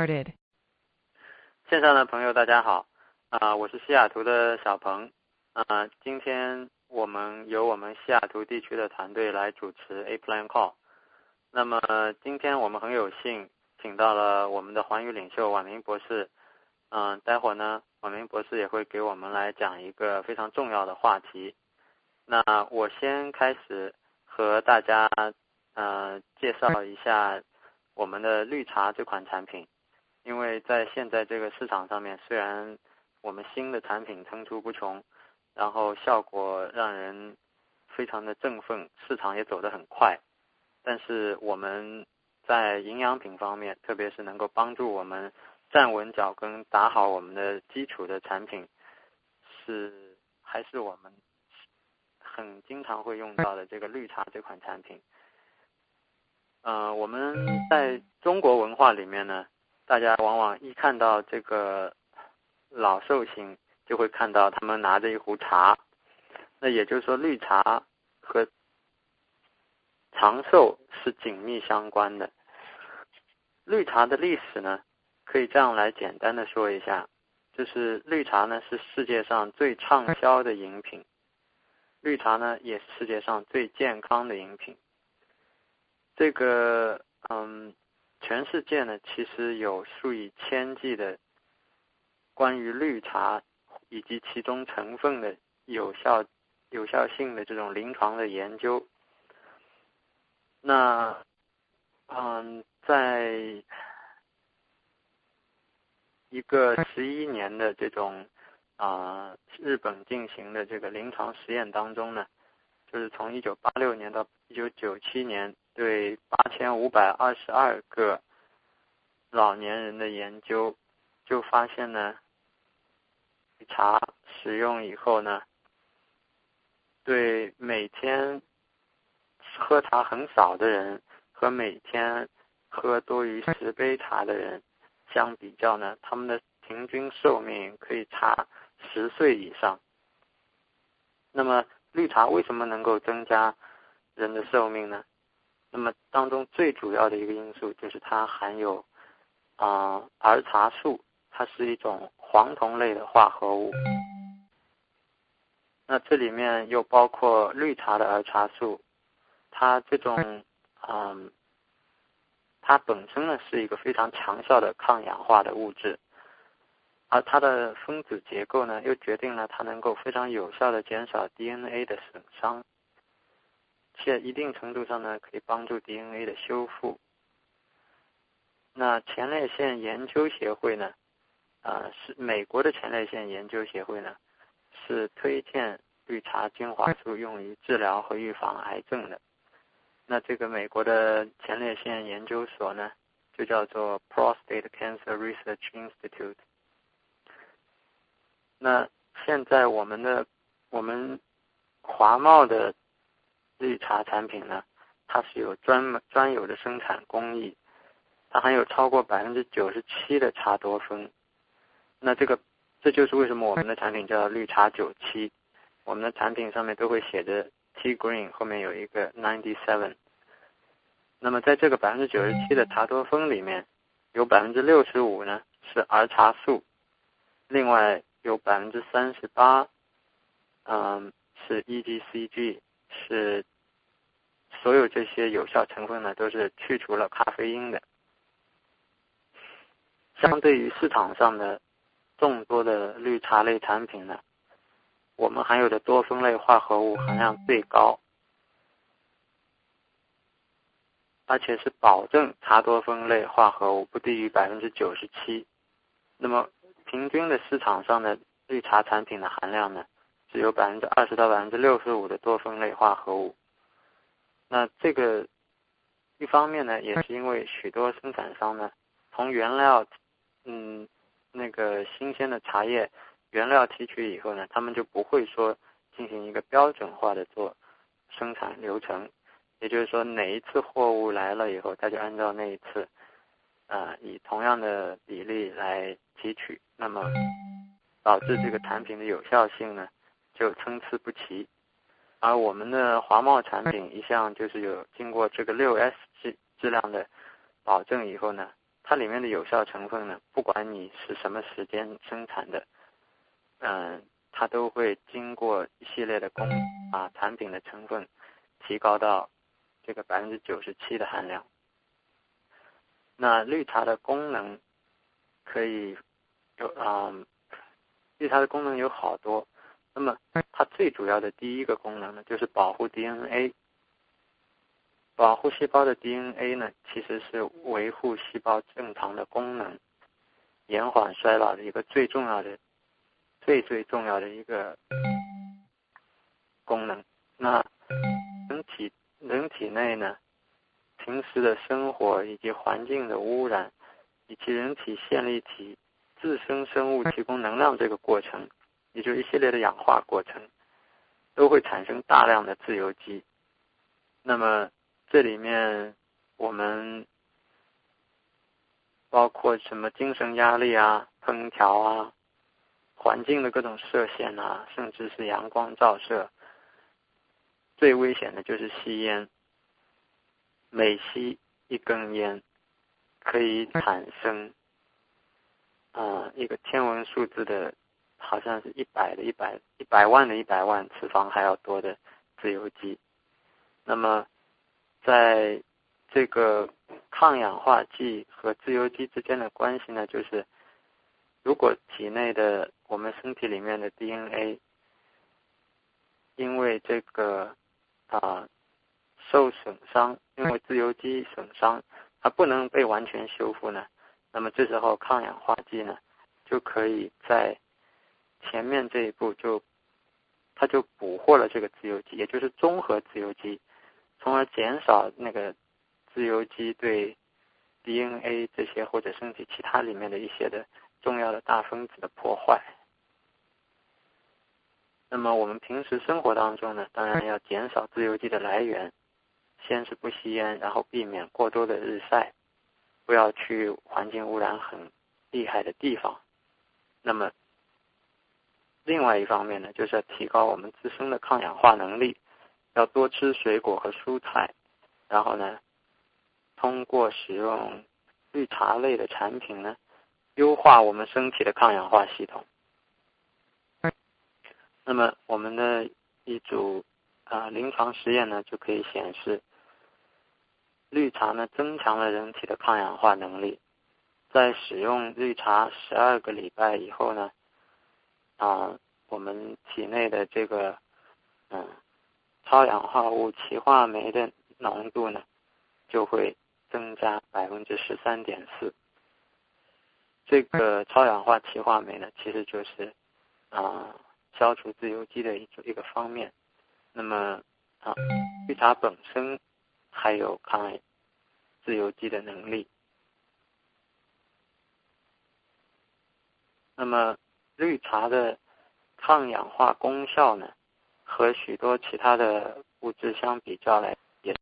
started. 线上的朋友，大家好，啊，我是西雅图的小鹏，啊，今天我们由我们西雅图地区的团队来主持 A Plan Call。那么今天我们很有幸请到了我们的环宇领袖婉明博士，嗯，待会儿呢，婉明博士也会给我们来讲一个非常重要的话题。那我先开始和大家，呃，介绍一下我们的绿茶这款产品。因为在现在这个市场上面，虽然我们新的产品层出不穷，然后效果让人非常的振奋，市场也走得很快，但是我们在营养品方面，特别是能够帮助我们站稳脚跟、打好我们的基础的产品，是还是我们很经常会用到的这个绿茶这款产品。嗯，我们在中国文化里面呢。大家往往一看到这个老寿星，就会看到他们拿着一壶茶。那也就是说，绿茶和长寿是紧密相关的。绿茶的历史呢，可以这样来简单的说一下：，就是绿茶呢是世界上最畅销的饮品，绿茶呢也是世界上最健康的饮品。这个，嗯。全世界呢，其实有数以千计的关于绿茶以及其中成分的有效、有效性的这种临床的研究。那，嗯，在一个十一年的这种啊日本进行的这个临床实验当中呢，就是从一九八六年到一九九七年。对八千五百二十二个老年人的研究，就发现呢，茶使用以后呢，对每天喝茶很少的人和每天喝多于十杯茶的人相比较呢，他们的平均寿命可以差十岁以上。那么绿茶为什么能够增加人的寿命呢？那么当中最主要的一个因素就是它含有啊儿茶素，它是一种黄酮类的化合物。那这里面又包括绿茶的儿茶素，它这种嗯，它本身呢是一个非常强效的抗氧化的物质，而它的分子结构呢又决定了它能够非常有效的减少 DNA 的损伤。且一定程度上呢，可以帮助 DNA 的修复。那前列腺研究协会呢，啊，是美国的前列腺研究协会呢，是推荐绿茶精华素用于治疗和预防癌症的。那这个美国的前列腺研究所呢，就叫做 Prostate Cancer Research Institute。那现在我们的我们华茂的。绿茶产品呢，它是有专门专有的生产工艺，它含有超过百分之九十七的茶多酚。那这个，这就是为什么我们的产品叫绿茶九七，我们的产品上面都会写着 T Green，后面有一个 ninety seven。那么在这个百分之九十七的茶多酚里面，有百分之六十五呢是儿茶素，另外有百分之三十八，嗯，是 EGCG，是。所有这些有效成分呢，都是去除了咖啡因的。相对于市场上的众多的绿茶类产品呢，我们含有的多酚类化合物含量最高，而且是保证茶多酚类化合物不低于百分之九十七。那么平均的市场上的绿茶产品的含量呢，只有百分之二十到百分之六十五的多酚类化合物。那这个一方面呢，也是因为许多生产商呢，从原料，嗯，那个新鲜的茶叶原料提取以后呢，他们就不会说进行一个标准化的做生产流程，也就是说哪一次货物来了以后，他就按照那一次，啊，以同样的比例来提取，那么导致这个产品的有效性呢就参差不齐。而我们的华茂产品一向就是有经过这个六 S 质质量的保证以后呢，它里面的有效成分呢，不管你是什么时间生产的，嗯，它都会经过一系列的工把产品的成分提高到这个百分之九十七的含量。那绿茶的功能可以有啊，绿茶的功能有好多。那么它最主要的第一个功能呢，就是保护 DNA。保护细胞的 DNA 呢，其实是维护细胞正常的功能、延缓衰老的一个最重要的、最最重要的一个功能。那人体人体内呢，平时的生活以及环境的污染，以及人体线粒体自身生物提供能量这个过程，也就一系列的氧化过程，都会产生大量的自由基。那么这里面，我们包括什么精神压力啊、烹调啊、环境的各种射线啊，甚至是阳光照射，最危险的就是吸烟。每吸一根烟，可以产生啊一个天文数字的，好像是一百的一百一百万的一百万次方还要多的自由基。那么在这个抗氧化剂和自由基之间的关系呢，就是如果体内的我们身体里面的 DNA 因为这个啊受损伤，因为自由基损伤，它不能被完全修复呢，那么这时候抗氧化剂呢就可以在前面这一步就它就捕获了这个自由基，也就是综合自由基。从而减少那个自由基对 DNA 这些或者身体其他里面的一些的重要的大分子的破坏。那么我们平时生活当中呢，当然要减少自由基的来源，先是不吸烟，然后避免过多的日晒，不要去环境污染很厉害的地方。那么另外一方面呢，就是要提高我们自身的抗氧化能力。要多吃水果和蔬菜，然后呢，通过使用绿茶类的产品呢，优化我们身体的抗氧化系统。那么我们的一组啊临床实验呢，就可以显示，绿茶呢增强了人体的抗氧化能力。在使用绿茶十二个礼拜以后呢，啊，我们体内的这个嗯。超氧化物歧化酶的浓度呢，就会增加百分之十三点四。这个超氧化歧化酶呢，其实就是啊消除自由基的一一个方面。那么啊，绿茶本身还有抗自由基的能力。那么绿茶的抗氧化功效呢？和许多其他的物质相比较来，也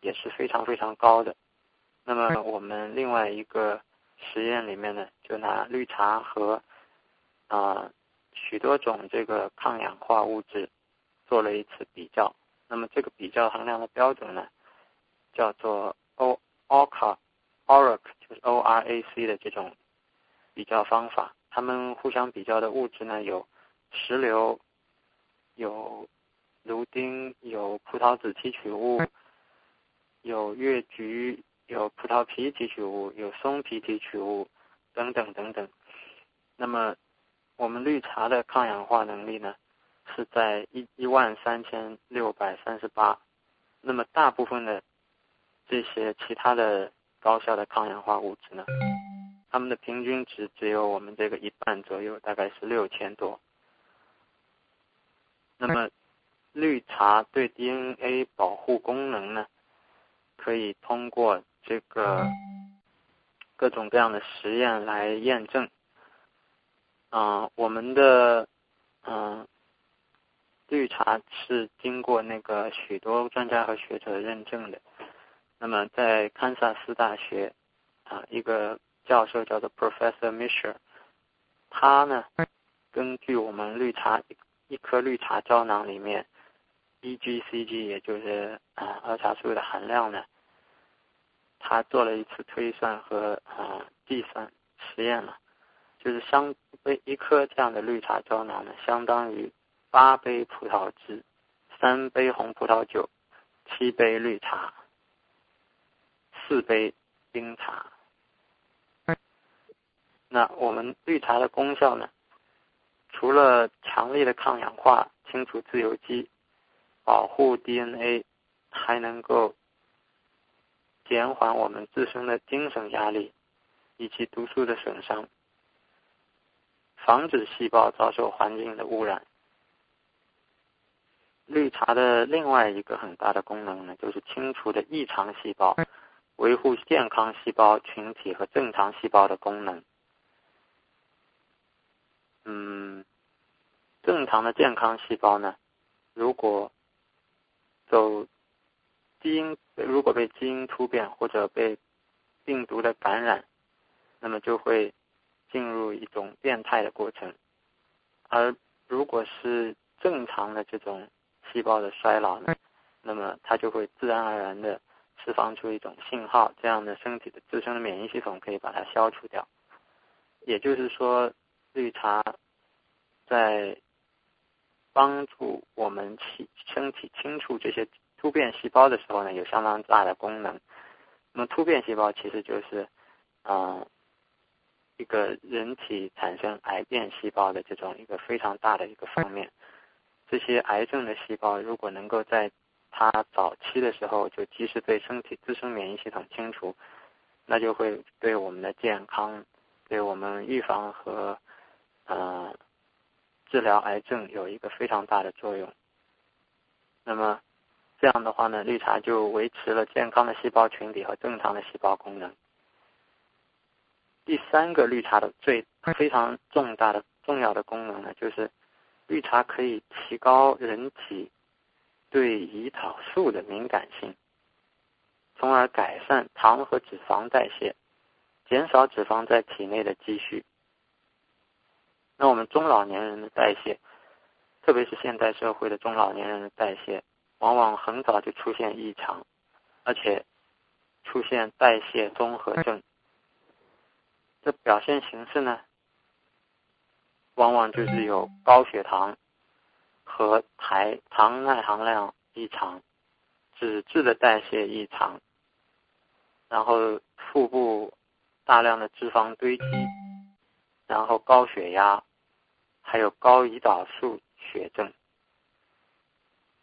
也是非常非常高的。那么我们另外一个实验里面呢，就拿绿茶和啊许多种这个抗氧化物质做了一次比较。那么这个比较衡量的标准呢，叫做 O ORAC ORAC 就是 O R A C 的这种比较方法。它们互相比较的物质呢有石榴。有芦丁，有葡萄籽提取物，有越橘，有葡萄皮提取物，有松皮提取物，等等等等。那么，我们绿茶的抗氧化能力呢，是在一一万三千六百三十八。那么，大部分的这些其他的高效的抗氧化物质呢，它们的平均值只有我们这个一半左右，大概是六千多。那么，绿茶对 DNA 保护功能呢，可以通过这个各种各样的实验来验证。啊，我们的嗯，绿茶是经过那个许多专家和学者认证的。那么，在堪萨斯大学啊，一个教授叫做 Professor Misher，他呢，根据我们绿茶。一一颗绿茶胶囊里面，EGCG 也就是啊儿茶素的含量呢，他做了一次推算和啊计算实验了，就是相杯一颗这样的绿茶胶囊呢，相当于八杯葡萄汁、三杯红葡萄酒、七杯绿茶、四杯冰茶。那我们绿茶的功效呢？除了强力的抗氧化、清除自由基、保护 DNA，还能够减缓我们自身的精神压力以及毒素的损伤，防止细胞遭受环境的污染。绿茶的另外一个很大的功能呢，就是清除的异常细胞，维护健康细胞群体和正常细胞的功能。嗯，正常的健康细胞呢，如果走基因，如果被基因突变或者被病毒的感染，那么就会进入一种变态的过程。而如果是正常的这种细胞的衰老呢，那么它就会自然而然的释放出一种信号，这样的身体的自身的免疫系统可以把它消除掉。也就是说。绿茶在帮助我们体身体清除这些突变细胞的时候呢，有相当大的功能。那么突变细胞其实就是啊一个人体产生癌变细胞的这种一个非常大的一个方面。这些癌症的细胞如果能够在它早期的时候就及时被身体自身免疫系统清除，那就会对我们的健康，对我们预防和呃，治疗癌症有一个非常大的作用。那么这样的话呢，绿茶就维持了健康的细胞群体和正常的细胞功能。第三个绿茶的最非常重大的重要的功能呢，就是绿茶可以提高人体对胰岛素的敏感性，从而改善糖和脂肪代谢，减少脂肪在体内的积蓄。那我们中老年人的代谢，特别是现代社会的中老年人的代谢，往往很早就出现异常，而且出现代谢综合症。这表现形式呢，往往就是有高血糖和台糖耐含量异常，脂质的代谢异常，然后腹部大量的脂肪堆积。然后高血压，还有高胰岛素血症，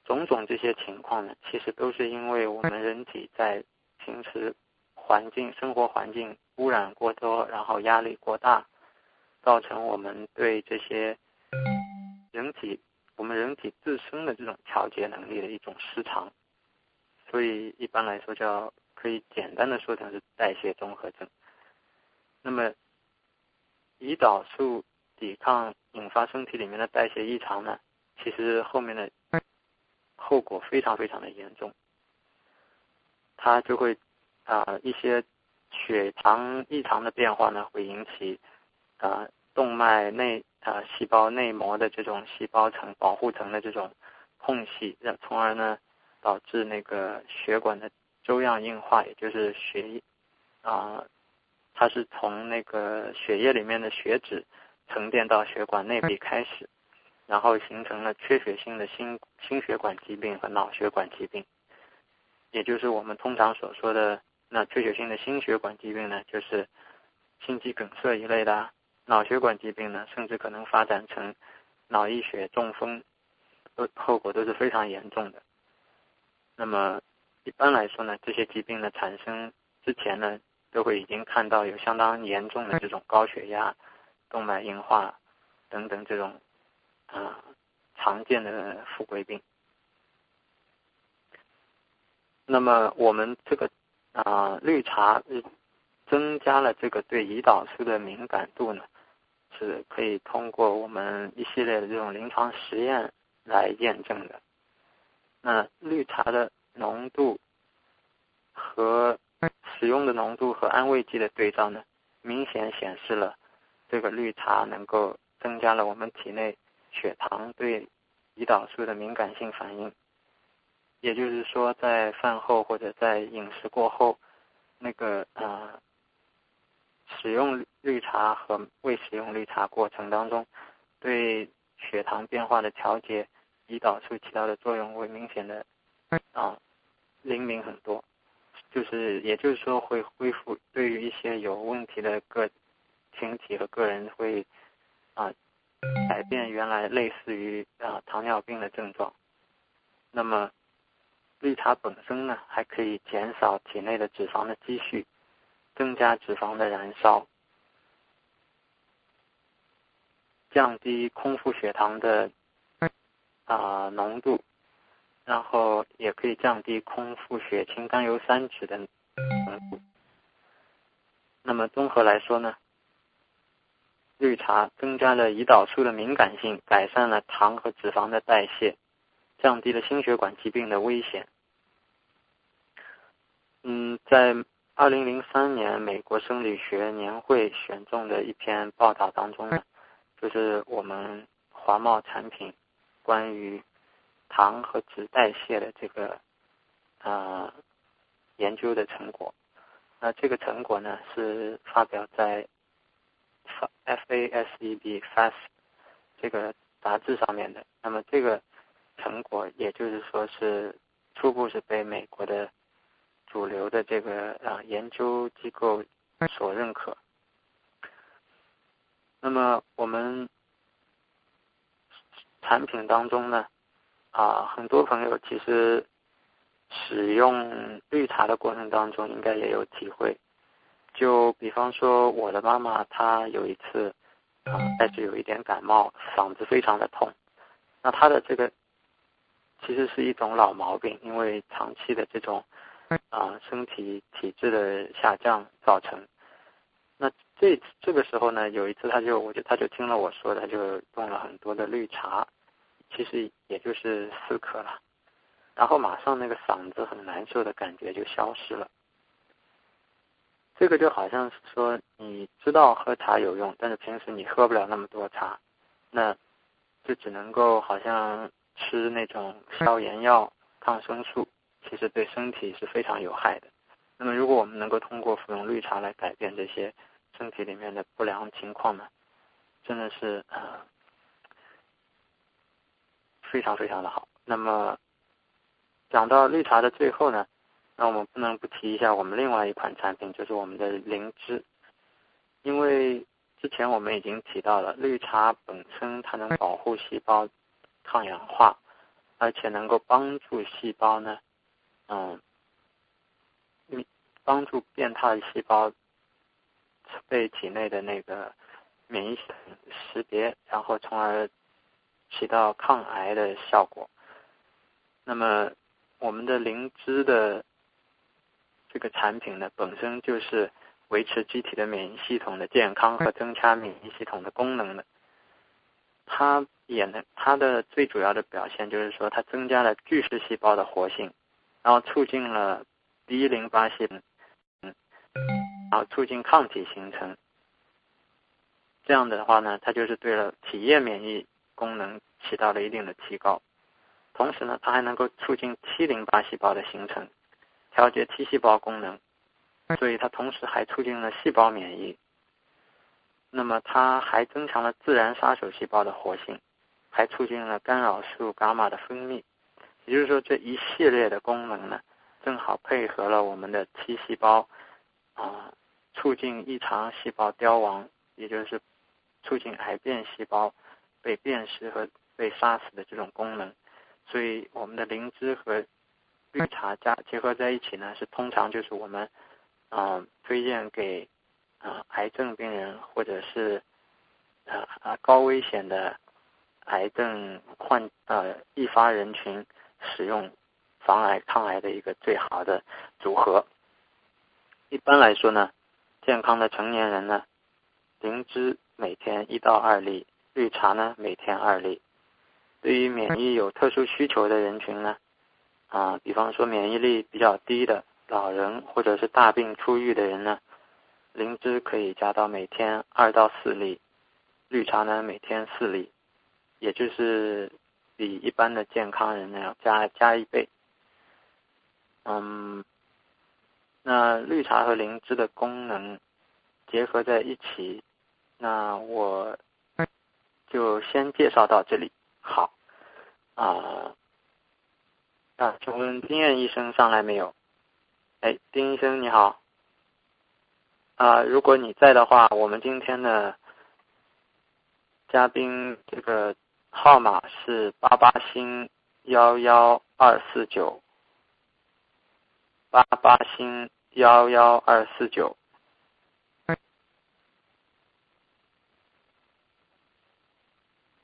种种这些情况呢，其实都是因为我们人体在平时环境、生活环境污染过多，然后压力过大，造成我们对这些人体、我们人体自身的这种调节能力的一种失常，所以一般来说叫可以简单的说成是代谢综合症。那么。胰岛素抵抗引发身体里面的代谢异常呢，其实后面的后果非常非常的严重，它就会啊一些血糖异常的变化呢，会引起啊动脉内啊细胞内膜的这种细胞层保护层的这种空隙，让从而呢导致那个血管的粥样硬化，也就是血啊。它是从那个血液里面的血脂沉淀到血管内壁开始，然后形成了缺血性的心心血管疾病和脑血管疾病，也就是我们通常所说的那缺血性的心血管疾病呢，就是心肌梗塞一类的；脑血管疾病呢，甚至可能发展成脑溢血、中风，都后果都是非常严重的。那么一般来说呢，这些疾病的产生之前呢。都会已经看到有相当严重的这种高血压、动脉硬化等等这种啊常见的富贵病。那么我们这个啊绿茶增加了这个对胰岛素的敏感度呢，是可以通过我们一系列的这种临床实验来验证的。那绿茶的浓度和使用的浓度和安慰剂的对照呢，明显显示了这个绿茶能够增加了我们体内血糖对胰岛素的敏感性反应。也就是说，在饭后或者在饮食过后，那个呃，使用绿茶和未使用绿茶过程当中，对血糖变化的调节、胰岛素起到的作用会明显的啊灵敏很多，就是也就是说会恢复对于一些有问题的个群体和个人会啊改变原来类似于啊糖尿病的症状，那么。绿茶本身呢，还可以减少体内的脂肪的积蓄，增加脂肪的燃烧，降低空腹血糖的啊浓度，然后也可以降低空腹血清甘油三酯的浓度。那么综合来说呢，绿茶增加了胰岛素的敏感性，改善了糖和脂肪的代谢，降低了心血管疾病的危险。嗯，在二零零三年美国生理学年会选中的一篇报道当中呢，就是我们华茂产品关于糖和脂代谢的这个呃研究的成果。那这个成果呢是发表在 FASEB FAST 这个杂志上面的。那么这个成果也就是说是初步是被美国的。主流的这个啊研究机构所认可。那么我们产品当中呢，啊很多朋友其实使用绿茶的过程当中，应该也有体会。就比方说我的妈妈，她有一次啊开始有一点感冒，嗓子非常的痛。那她的这个其实是一种老毛病，因为长期的这种。啊，身体体质的下降造成。那这这个时候呢，有一次他就，我就他就听了我说，他就用了很多的绿茶，其实也就是四克了，然后马上那个嗓子很难受的感觉就消失了。这个就好像是说，你知道喝茶有用，但是平时你喝不了那么多茶，那就只能够好像吃那种消炎药、抗生素。其实对身体是非常有害的。那么，如果我们能够通过服用绿茶来改变这些身体里面的不良情况呢，真的是呃非常非常的好。那么，讲到绿茶的最后呢，那我们不能不提一下我们另外一款产品，就是我们的灵芝。因为之前我们已经提到了，绿茶本身它能保护细胞抗氧化，而且能够帮助细胞呢。嗯，帮助变态细胞被体内的那个免疫识别，然后从而起到抗癌的效果。那么，我们的灵芝的这个产品呢，本身就是维持机体的免疫系统的健康和增强免疫系统的功能的。它也能，它的最主要的表现就是说，它增加了巨噬细胞的活性。然后促进了 B 淋巴系统，嗯，然后促进抗体形成。这样的话呢，它就是对了体液免疫功能起到了一定的提高。同时呢，它还能够促进 T 淋巴细胞的形成，调节 T 细胞功能。所以它同时还促进了细胞免疫。那么它还增强了自然杀手细胞的活性，还促进了干扰素伽马的分泌。也就是说，这一系列的功能呢，正好配合了我们的 T 细胞啊，促进异常细胞凋亡，也就是促进癌变细胞被辨识和被杀死的这种功能。所以，我们的灵芝和绿茶加结合在一起呢，是通常就是我们啊推荐给啊癌症病人或者是啊啊高危险的癌症患呃易发人群。使用防癌抗癌的一个最好的组合。一般来说呢，健康的成年人呢，灵芝每天一到二粒，绿茶呢每天二粒。对于免疫有特殊需求的人群呢，啊，比方说免疫力比较低的老人或者是大病初愈的人呢，灵芝可以加到每天二到四粒，绿茶呢每天四粒，也就是。比一般的健康人呢要加加一倍。嗯，那绿茶和灵芝的功能结合在一起，那我就先介绍到这里。好，啊啊，请问丁燕医生上来没有？哎，丁医生你好。啊，如果你在的话，我们今天的嘉宾这个号码是八八星幺幺二四九。八八星幺幺二四九，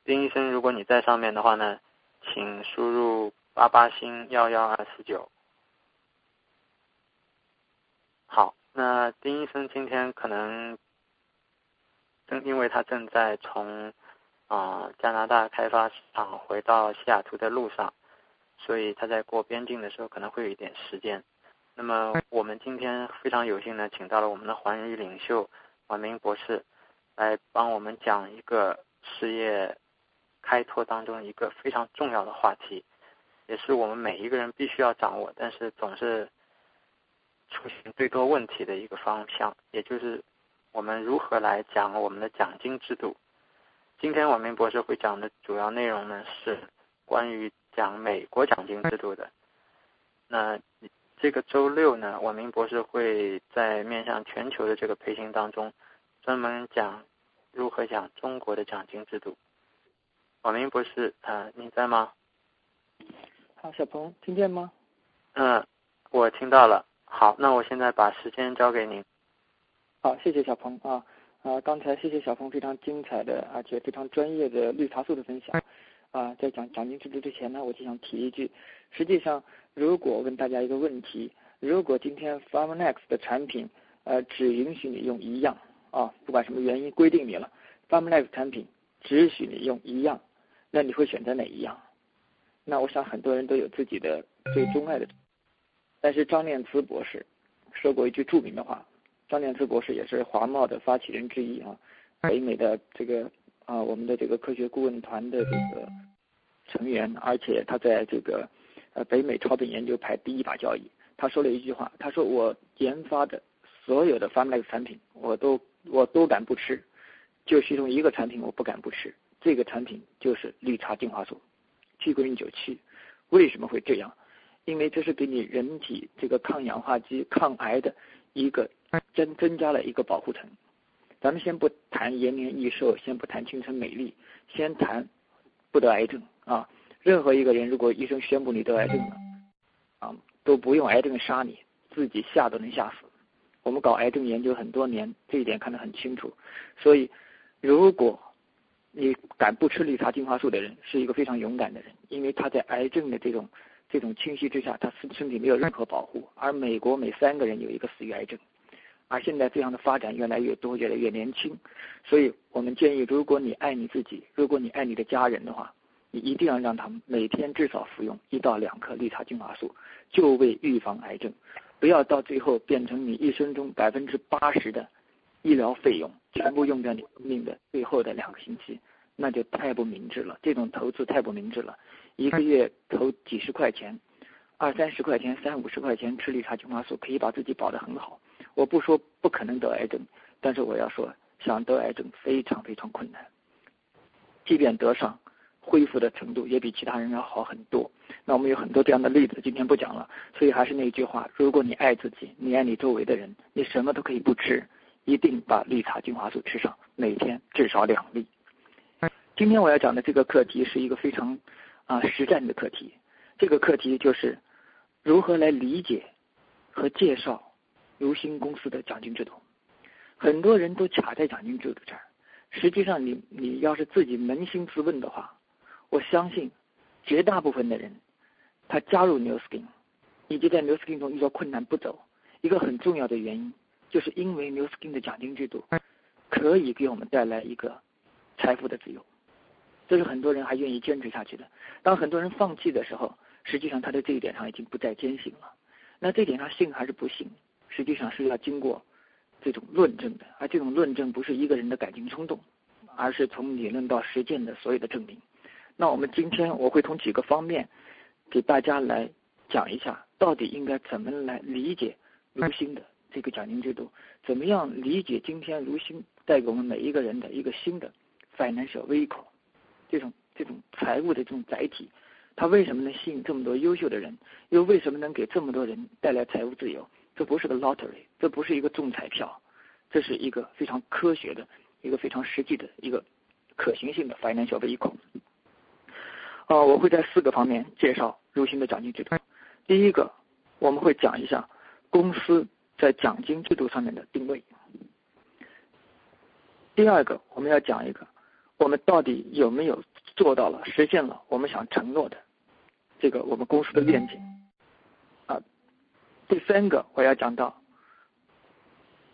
丁医生，如果你在上面的话呢，请输入八八星幺幺二四九。好，那丁医生今天可能正因为他正在从啊加拿大开发市场回到西雅图的路上，所以他在过边境的时候可能会有一点时间。那么我们今天非常有幸呢，请到了我们的环宇领袖王明博士，来帮我们讲一个事业开拓当中一个非常重要的话题，也是我们每一个人必须要掌握，但是总是出现最多问题的一个方向，也就是我们如何来讲我们的奖金制度。今天王明博士会讲的主要内容呢，是关于讲美国奖金制度的。那。这个周六呢，网明博士会在面向全球的这个培训当中，专门讲如何讲中国的奖金制度。网明博士，啊，你在吗？好，小鹏，听见吗？嗯，我听到了。好，那我现在把时间交给您。好，谢谢小鹏啊啊，刚才谢谢小鹏非常精彩的而且非常专业的绿茶素的分享。啊，在讲奖金制度之前呢，我就想提一句，实际上，如果问大家一个问题，如果今天 Farmnext 的产品，呃，只允许你用一样，啊，不管什么原因规定你了，Farmnext 产品只许你用一样，那你会选择哪一样？那我想很多人都有自己的最钟爱的，但是张念慈博士说过一句著名的话，张念慈博士也是华贸的发起人之一啊，北美的这个。啊，我们的这个科学顾问团的这个成员，而且他在这个呃北美超品研究排第一把交椅。他说了一句话，他说我研发的所有的 Farmlex 产品，我都我都敢不吃，就其中一个产品我不敢不吃，这个产品就是绿茶精华素 T 归零九七。为什么会这样？因为这是给你人体这个抗氧化剂、抗癌的一个增增加了一个保护层。咱们先不谈延年益寿，先不谈青春美丽，先谈不得癌症啊！任何一个人，如果医生宣布你得癌症了，啊，都不用癌症杀你，自己吓都能吓死。我们搞癌症研究很多年，这一点看得很清楚。所以，如果你敢不吃绿茶精华素的人，是一个非常勇敢的人，因为他在癌症的这种这种侵袭之下，他身身体没有任何保护。而美国每三个人有一个死于癌症。而现在这样的发展越来越多，越来越年轻，所以我们建议，如果你爱你自己，如果你爱你的家人的话，你一定要让他们每天至少服用一到两颗绿茶精华素，就为预防癌症，不要到最后变成你一生中百分之八十的医疗费用全部用在你命的最后的两个星期，那就太不明智了。这种投资太不明智了，一个月投几十块钱，二三十块钱、三五十块钱吃绿茶精华素，可以把自己保得很好。我不说不可能得癌症，但是我要说，想得癌症非常非常困难。即便得上，恢复的程度也比其他人要好很多。那我们有很多这样的例子，今天不讲了。所以还是那句话，如果你爱自己，你爱你周围的人，你什么都可以不吃，一定把绿茶精华素吃上，每天至少两粒。今天我要讲的这个课题是一个非常啊实战的课题，这个课题就是如何来理解和介绍。如新公司的奖金制度，很多人都卡在奖金制度这儿。实际上，你你要是自己扪心自问的话，我相信绝大部分的人，他加入 New Skin，以及在 New Skin 中遇到困难不走，一个很重要的原因，就是因为 New Skin 的奖金制度可以给我们带来一个财富的自由，这是很多人还愿意坚持下去的。当很多人放弃的时候，实际上他在这一点上已经不再坚信了。那这点上信还是不信？实际上是要经过这种论证的，而这种论证不是一个人的感情冲动，而是从理论到实践的所有的证明。那我们今天我会从几个方面给大家来讲一下，到底应该怎么来理解如新的这个奖金制度，怎么样理解今天如新带给我们每一个人的一个新的 financial vehicle，这种这种财务的这种载体，它为什么能吸引这么多优秀的人，又为什么能给这么多人带来财务自由？这不是个 lottery，这不是一个中彩票，这是一个非常科学的一个非常实际的一个可行性的 financial vehicle。啊，我会在四个方面介绍如新的奖金制度。第一个，我们会讲一下公司在奖金制度上面的定位。第二个，我们要讲一个，我们到底有没有做到了、实现了我们想承诺的这个我们公司的愿景。啊，第三个我要讲到，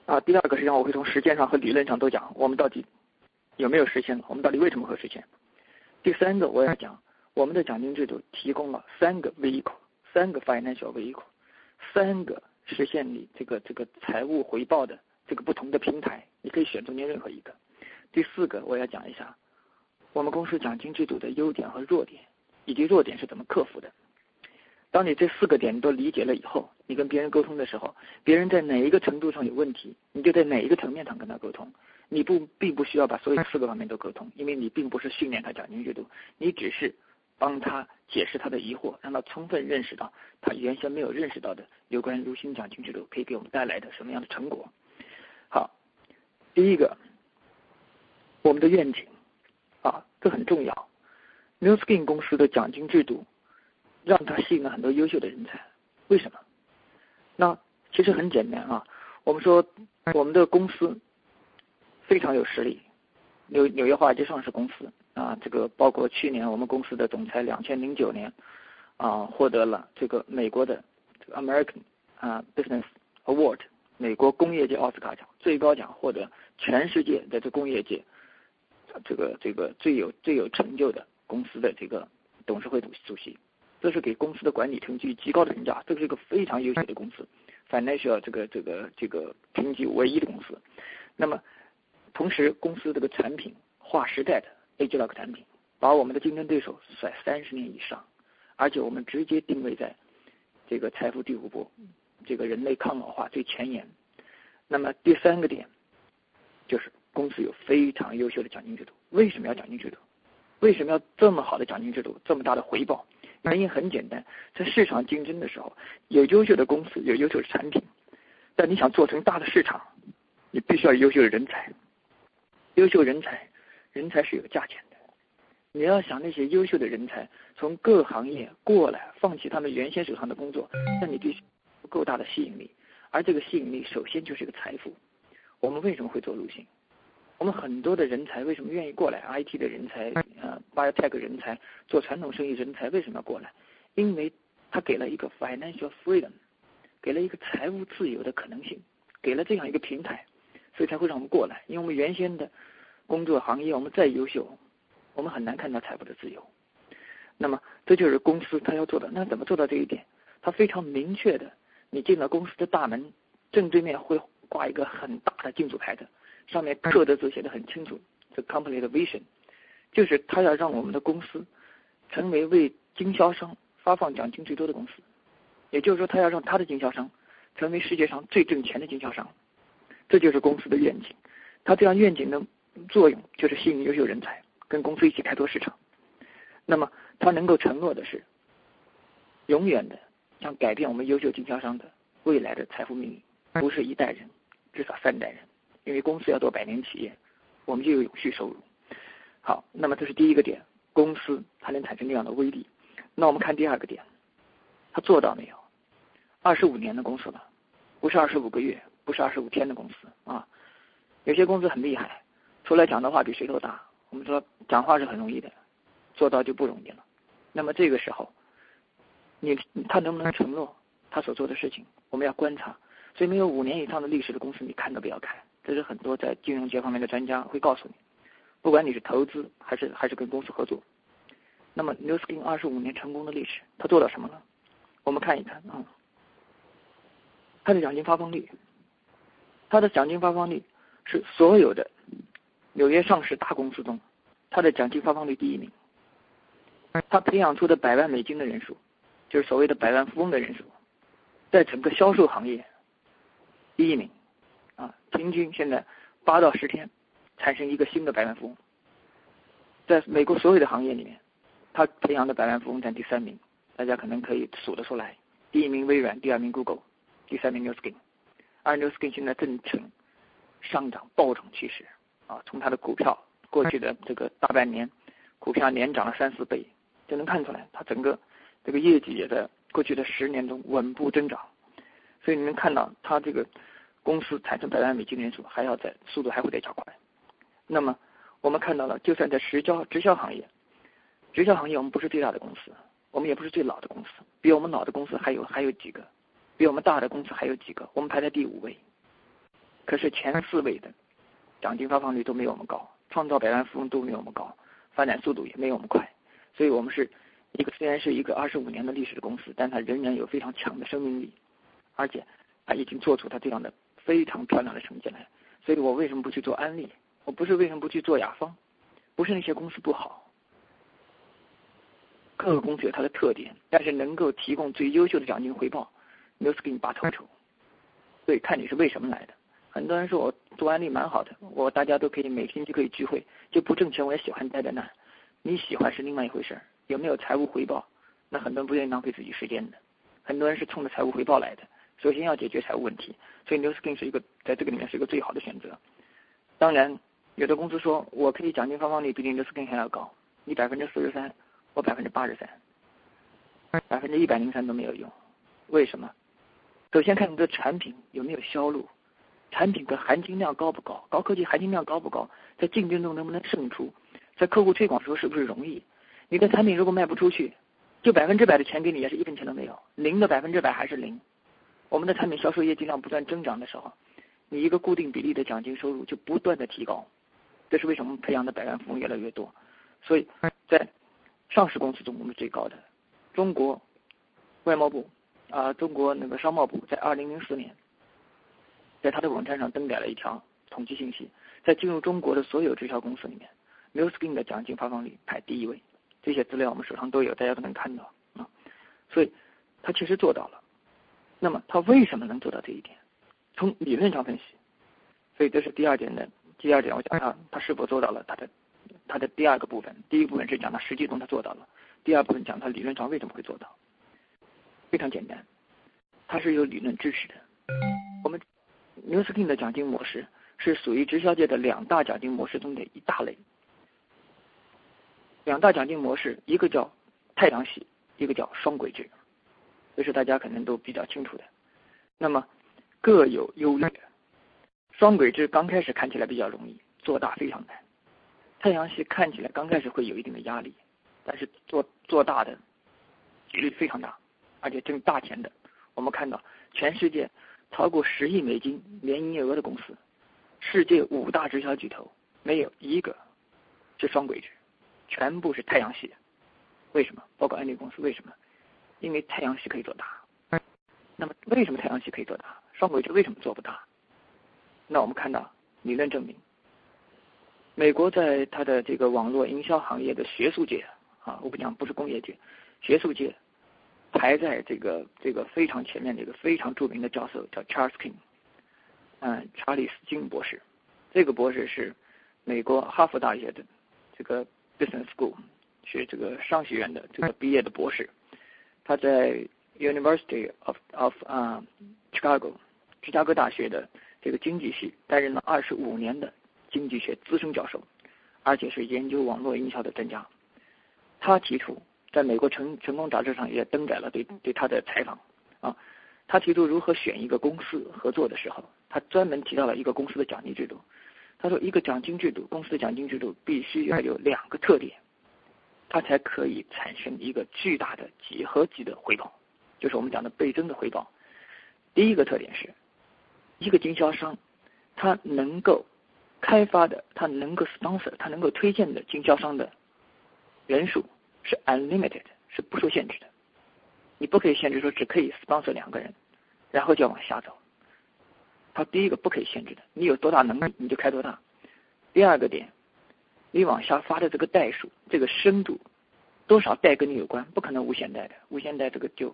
啊，第二个实际上我会从实践上和理论上都讲，我们到底有没有实现，我们到底为什么会实现。第三个我要讲。我们的奖金制度提供了三个 vehicle，三个 financial vehicle，三个实现你这个这个财务回报的这个不同的平台，你可以选中间任何一个。第四个，我要讲一下我们公司奖金制度的优点和弱点，以及弱点是怎么克服的。当你这四个点都理解了以后，你跟别人沟通的时候，别人在哪一个程度上有问题，你就在哪一个层面上跟他沟通。你不并不需要把所有四个方面都沟通，因为你并不是训练他奖金制度，你只是。帮他解释他的疑惑，让他充分认识到他原先没有认识到的有关如新奖金制度可以给我们带来的什么样的成果。好，第一个，我们的愿景啊，这很重要。New Skin 公司的奖金制度让他吸引了很多优秀的人才，为什么？那其实很简单啊，我们说我们的公司非常有实力，纽纽约华尔街上市公司。啊，这个包括去年我们公司的总裁两千零九年，啊，获得了这个美国的 American 啊 Business Award 美国工业界奥斯卡奖最高奖，获得全世界在这工业界这个这个最有最有成就的公司的这个董事会主主席，这是给公司的管理层给予极高的评价，这是一个非常优秀的公司，financial 这个这个这个评级唯一的公司。那么同时公司这个产品划时代的。A G Lock 产品把我们的竞争对手甩三十年以上，而且我们直接定位在这个财富第五波，这个人类抗老化最前沿。那么第三个点就是公司有非常优秀的奖金制度。为什么要奖金制度？为什么要这么好的奖金制度？这么大的回报？原因很简单，在市场竞争的时候，有优秀的公司，有优秀的产品，但你想做成大的市场，你必须要优秀的人才，优秀人才。人才是有价钱的，你要想那些优秀的人才从各行业过来，放弃他们原先手上的工作，那你必须够大的吸引力，而这个吸引力首先就是一个财富。我们为什么会做路线？我们很多的人才为什么愿意过来？IT 的人才，呃，Biotech 人才，做传统生意人才为什么要过来？因为他给了一个 financial freedom，给了一个财务自由的可能性，给了这样一个平台，所以才会让我们过来。因为我们原先的。工作行业，我们再优秀，我们很难看到财富的自由。那么，这就是公司他要做的。那怎么做到这一点？他非常明确的，你进了公司的大门，正对面会挂一个很大的金属牌子，上面刻的字写的很清楚，the company 的 vision，就是他要让我们的公司成为为经销商发放奖金最多的公司。也就是说，他要让他的经销商成为世界上最挣钱的经销商。这就是公司的愿景。他这样愿景呢？作用就是吸引优秀人才跟公司一起开拓市场。那么，他能够承诺的是，永远的将改变我们优秀经销商的未来的财富命运，不是一代人，至少三代人。因为公司要做百年企业，我们就有永续收入。好，那么这是第一个点，公司它能产生这样的威力。那我们看第二个点，他做到没有？二十五年的公司了，不是二十五个月，不是二十五天的公司啊。有些公司很厉害。出来讲的话比谁都大。我们说讲话是很容易的，做到就不容易了。那么这个时候，你他能不能承诺他所做的事情？我们要观察。所以没有五年以上的历史的公司，你看都不要看。这是很多在金融界方面的专家会告诉你。不管你是投资还是还是跟公司合作，那么 New Skin 二十五年成功的历史，他做到什么了？我们看一看啊，他的奖金发放率，他的奖金发放率是所有的。纽约上市大公司中，它的奖金发放率第一名。它培养出的百万美金的人数，就是所谓的百万富翁的人数，在整个销售行业第一名，啊，平均现在八到十天产生一个新的百万富翁。在美国所有的行业里面，他培养的百万富翁占第三名，大家可能可以数得出来。第一名微软，第二名 Google，第三名 New Skin，而 New Skin 现在正呈上涨暴涨趋势啊！从它的股票过去的这个大半年，股票连涨了三四倍，就能看出来它整个这个业绩也在过去的十年中稳步增长。所以你能看到它这个公司产生百万美金的人数还要在速度还会再加快。那么我们看到了，就算在直销直销行业，直销行业我们不是最大的公司。我们也不是最老的公司，比我们老的公司还有还有几个，比我们大的公司还有几个，我们排在第五位。可是前四位的奖金发放率都没有我们高，创造百万富翁都没有我们高，发展速度也没有我们快。所以我们是一个虽然是一个二十五年的历史的公司，但它仍然有非常强的生命力，而且它已经做出它这样的非常漂亮的成绩来。所以我为什么不去做安利？我不是为什么不去做雅芳？不是那些公司不好。各个公司有它的特点，但是能够提供最优秀的奖金回报，n e w s 给你拔头筹。所以看你是为什么来的。很多人说我做安利蛮好的，我大家都可以每天就可以聚会，就不挣钱我也喜欢待在那。你喜欢是另外一回事儿，有没有财务回报？那很多人不愿意浪费自己时间的。很多人是冲着财务回报来的，首先要解决财务问题。所以 n e w s k i n 是一个在这个里面是一个最好的选择。当然，有的公司说我可以奖金发放率比 n e w s k i n 还要高，你百分之四十三。我百分之八十三，百分之一百零三都没有用，为什么？首先看你的产品有没有销路，产品的含金量高不高？高科技含金量高不高？在竞争中能不能胜出？在客户推广时候是不是容易？你的产品如果卖不出去，就百分之百的钱给你也是一分钱都没有，零的百分之百还是零。我们的产品销售业绩量不断增长的时候，你一个固定比例的奖金收入就不断的提高，这是为什么培养的百万富翁越来越多？所以在上市公司中，我们最高的中国外贸部啊，中国那个商贸部在二零零四年，在他的网站上登载了一条统计信息，在进入中国的所有直销公司里面，New Skin 的奖金发放率排第一位。这些资料我们手上都有，大家都能看到啊。所以，他确实做到了。那么，他为什么能做到这一点？从理论上分析，所以这是第二点的第二点，我讲他他是否做到了他的。他的第二个部分，第一部分是讲他实际中他做到了，第二部分讲他理论上为什么会做到。非常简单，它是有理论支持的。我们 New Skin 的奖金模式是属于直销界的两大奖金模式中的一大类。两大奖金模式，一个叫太阳系，一个叫双轨制，这是大家可能都比较清楚的。那么各有优劣。双轨制刚开始看起来比较容易，做大非常难。太阳系看起来刚开始会有一定的压力，但是做做大的几率非常大，而且挣大钱的。我们看到全世界超过十亿美金年营业额的公司，世界五大直销巨头没有一个是双轨制，全部是太阳系。为什么？包括安利公司为什么？因为太阳系可以做大。那么为什么太阳系可以做大？双轨制为什么做不大？那我们看到理论证明。美国在它的这个网络营销行业的学术界啊，我不讲不是工业界，学术界排在这个这个非常前面的一个非常著名的教授叫 Charles King，嗯，查理斯金博士，这个博士是美国哈佛大学的这个 Business School 是这个商学院的这个毕业的博士，他在 University of of 啊 Chicago 芝加哥大学的这个经济系担任了二十五年的。经济学资深教授，而且是研究网络营销的专家。他提出，在美国成成功杂志上也登载了对对他的采访啊。他提出如何选一个公司合作的时候，他专门提到了一个公司的奖金制度。他说，一个奖金制度，公司的奖金制度必须要有两个特点，它才可以产生一个巨大的几何级的回报，就是我们讲的倍增的回报。第一个特点是，一个经销商，他能够。开发的，他能够 sponsor，他能够推荐的经销商的人数是 unlimited，是不受限制的。你不可以限制说只可以 sponsor 两个人，然后就要往下走。他第一个不可以限制的，你有多大能力你就开多大。第二个点，你往下发的这个代数，这个深度，多少代跟你有关，不可能无限代的，无限代这个就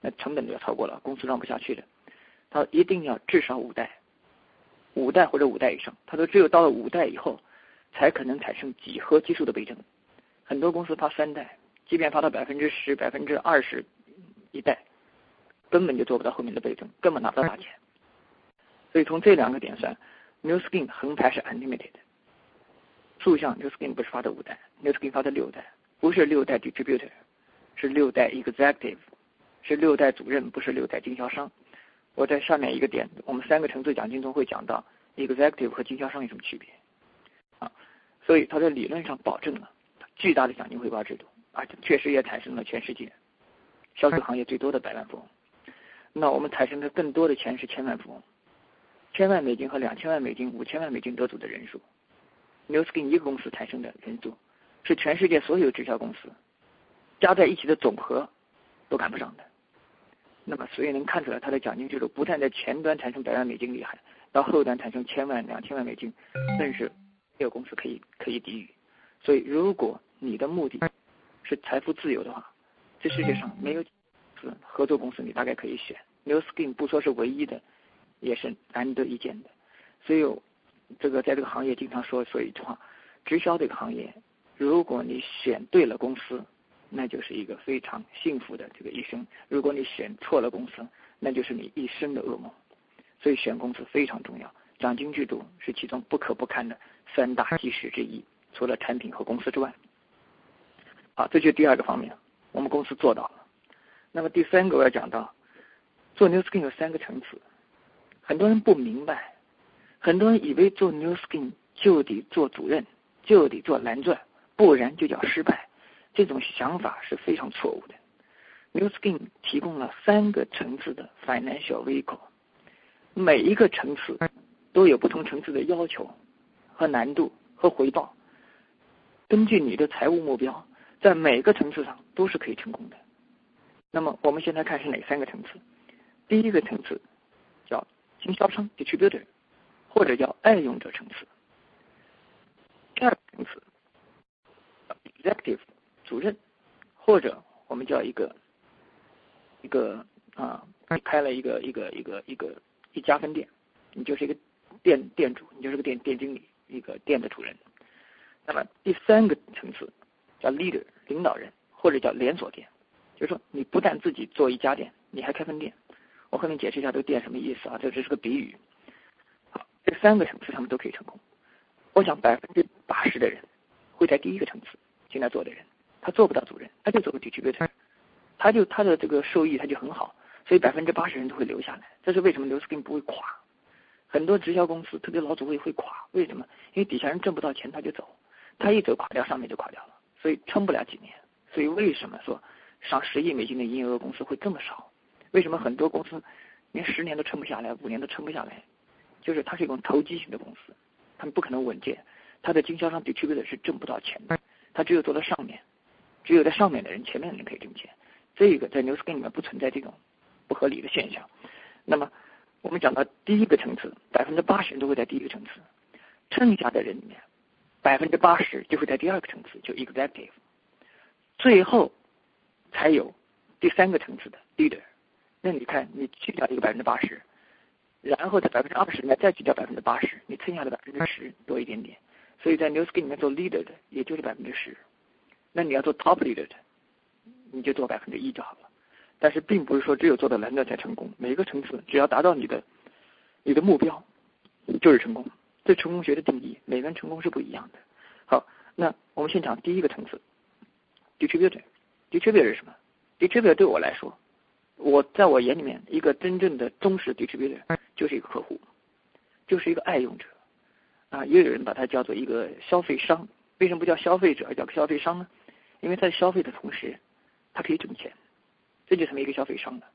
那成本就要超过了，公司让不下去的。他一定要至少五代，五代或者五代以上。他说只有到了五代以后，才可能产生几何级数的倍增。很多公司发三代，即便发到百分之十、百分之二十一代，根本就做不到后面的倍增，根本拿不到大钱。所以从这两个点算，New Skin 横排是 unlimited。竖向 New Skin 不是发的五代，New Skin 发的六代，不是六代 distributor，是六代 executive，是六代主任，不是六代经销商。我在上面一个点，我们三个层次奖金中会讲到 executive 和经销商有什么区别啊。所以它在理论上保证了巨大的奖金回报制度，而且确实也产生了全世界销售行业最多的百万富翁。那我们产生的更多的钱是千万富翁。千万美金和两千万美金、五千万美金得主的人数，New Skin 一个公司产生的人数，是全世界所有直销公司加在一起的总和都赶不上的。那么，所以能看出来，它的奖金制度不但在前端产生百万美金厉害，到后端产生千万、两千万美金，更是没有公司可以可以抵御。所以，如果你的目的是财富自由的话，这世界上没有合作公司，你大概可以选 New Skin，不说是唯一的。也是难得一见的，所以这个在这个行业经常说说一句话：直销这个行业，如果你选对了公司，那就是一个非常幸福的这个一生；如果你选错了公司，那就是你一生的噩梦。所以选公司非常重要，奖金制度是其中不可不看的三大基石之一，除了产品和公司之外。好，这就第二个方面，我们公司做到了。那么第三个我要讲到，做 New Skin 有三个层次。很多人不明白，很多人以为做 New Skin 就得做主任，就得做蓝钻，不然就叫失败。这种想法是非常错误的。New Skin 提供了三个层次的 financial vehicle，每一个层次都有不同层次的要求和难度和回报。根据你的财务目标，在每个层次上都是可以成功的。那么我们现在看是哪三个层次？第一个层次叫。经销商 （distributor） 或者叫爱用者层次，第二层次 （executive） 主任，或者我们叫一个一个啊，开了一个一个一个一个一家分店，你就是一个店店主，你就是个店店经理，一个店的主人。那么第三个层次叫 leader 领导人，或者叫连锁店，就是说你不但自己做一家店，你还开分店。我后面解释一下这个店什么意思啊？这只是个比喻。好，这三个层次他们都可以成功。我想百分之八十的人会在第一个层次进来做的人，他做不到主任，他就做个 distributor，他就他的这个收益他就很好，所以百分之八十人都会留下来。这是为什么刘斯根不会垮？很多直销公司，特别老祖会会垮，为什么？因为底下人挣不到钱他就走，他一走垮掉，上面就垮掉了，所以撑不了几年。所以为什么说上十亿美金的营业额公司会这么少？为什么很多公司连十年都撑不下来，五年都撑不下来？就是它是一种投机型的公司，他们不可能稳健。它的经销商 distributor 是挣不到钱的，他只有做到上面，只有在上面的人，前面的人可以挣钱。这个在 New Skin 里面不存在这种不合理的现象。那么我们讲到第一个层次，百分之八十人都会在第一个层次，剩下的人里面百分之八十就会在第二个层次，就 executive，最后才有第三个层次的 leader。那你看，你去掉一个百分之八十，然后在百分之二十里面再去掉百分之八十，你剩下的百分之十多一点点。所以在 New Skin 里面做 leader 的也就是百分之十，那你要做 top leader 的，你就做百分之一就好了。但是并不是说只有做到蓝钻才成功，每个层次只要达到你的你的目标就是成功。对成功学的定义，每个人成功是不一样的。好，那我们先讲第一个层次，distributor，distributor 是什么？distributor 对我来说。我在我眼里面，一个真正的忠实 distributor 就是一个客户，就是一个爱用者，啊，也有人把它叫做一个消费商。为什么不叫消费者，而叫消费商呢？因为在消费的同时，他可以挣钱，这就成为一个消费商了。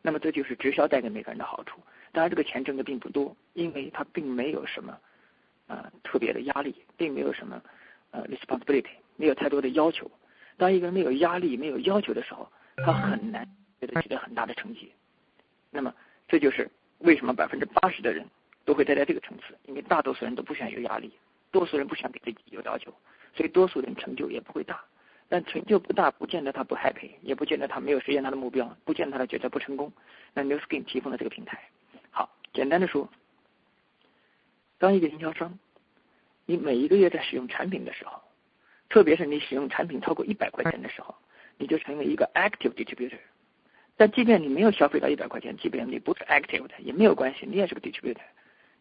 那么这就是直销带给每个人的好处。当然，这个钱挣的并不多，因为他并没有什么啊特别的压力，并没有什么呃 responsibility，没有太多的要求。当一个人没有压力、没有要求的时候，他很难。取得很大的成绩，那么这就是为什么百分之八十的人都会待在这个层次，因为大多数人都不喜欢有压力，多数人不喜欢给自己有要求，所以多数人成就也不会大。但成就不大，不见得他不 happy，也不见得他没有实现他的目标，不见得他觉得不成功。那 New Skin 提供了这个平台，好简单的说，当一个经销商，你每一个月在使用产品的时候，特别是你使用产品超过一百块钱的时候，你就成为一个 active distributor。但即便你没有消费到一百块钱，即便你不是 active 的，也没有关系，你也是个 distributor。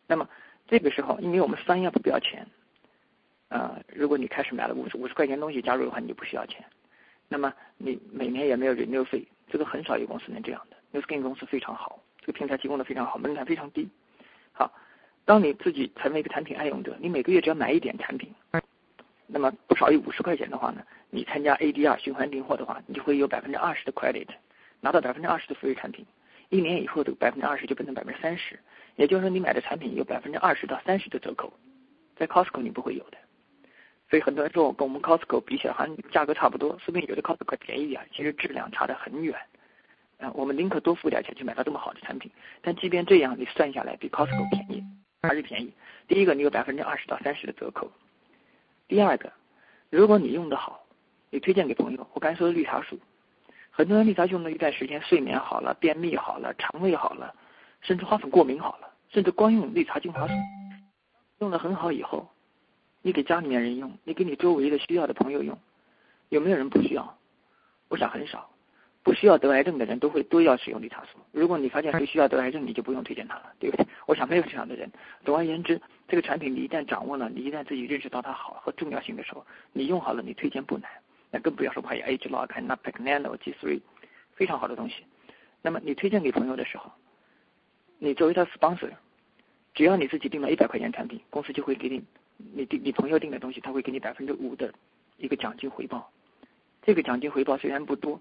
那么这个时候，因为我们商业不要钱，啊，如果你开始买了五十五十块钱东西加入的话，你就不需要钱。那么你每年也没有 renew 费，这个很少有公司能这样的。Newskin 公司非常好，这个平台提供的非常好，门槛非常低。当你自己成为一个产品爱用者，你每个月只要买一点产品，那么不少于五十块钱的话呢，你参加 ADR 循环订货的话，你就会有百分之二十的 credit。拿到百分之二十的福利产品，一年以后的百分之二十就变成百分之三十，也就是说你买的产品有百分之二十到三十的折扣，在 Costco 你不会有的。所以很多人说跟我们 Costco 比起来，好像价格差不多，说不定有的 Costco 便宜一点，其实质量差得很远。啊，我们宁可多付点钱去买到这么好的产品，但即便这样，你算下来比 Costco 便宜，还是便宜。第一个，你有百分之二十到三十的折扣；第二个，如果你用的好，你推荐给朋友，我刚才说的绿茶树。很多人绿茶用了一段时间，睡眠好了，便秘好了，肠胃好了，甚至花粉过敏好了，甚至光用绿茶精华水用的很好以后，你给家里面人用，你给你周围的需要的朋友用，有没有人不需要？我想很少。不需要得癌症的人都会都要使用利他素。如果你发现谁需要得癌症，你就不用推荐他了，对不对？我想没有这样的人。总而言之，这个产品你一旦掌握了，你一旦自己认识到它好和重要性的时候，你用好了，你推荐不难。那更不要说还有 Age Log、n a p e c Nano、G3，非常好的东西。那么你推荐给朋友的时候，你作为他 sponsor，只要你自己订了一百块钱产品，公司就会给你，你订你朋友订的东西，他会给你百分之五的一个奖金回报。这个奖金回报虽然不多，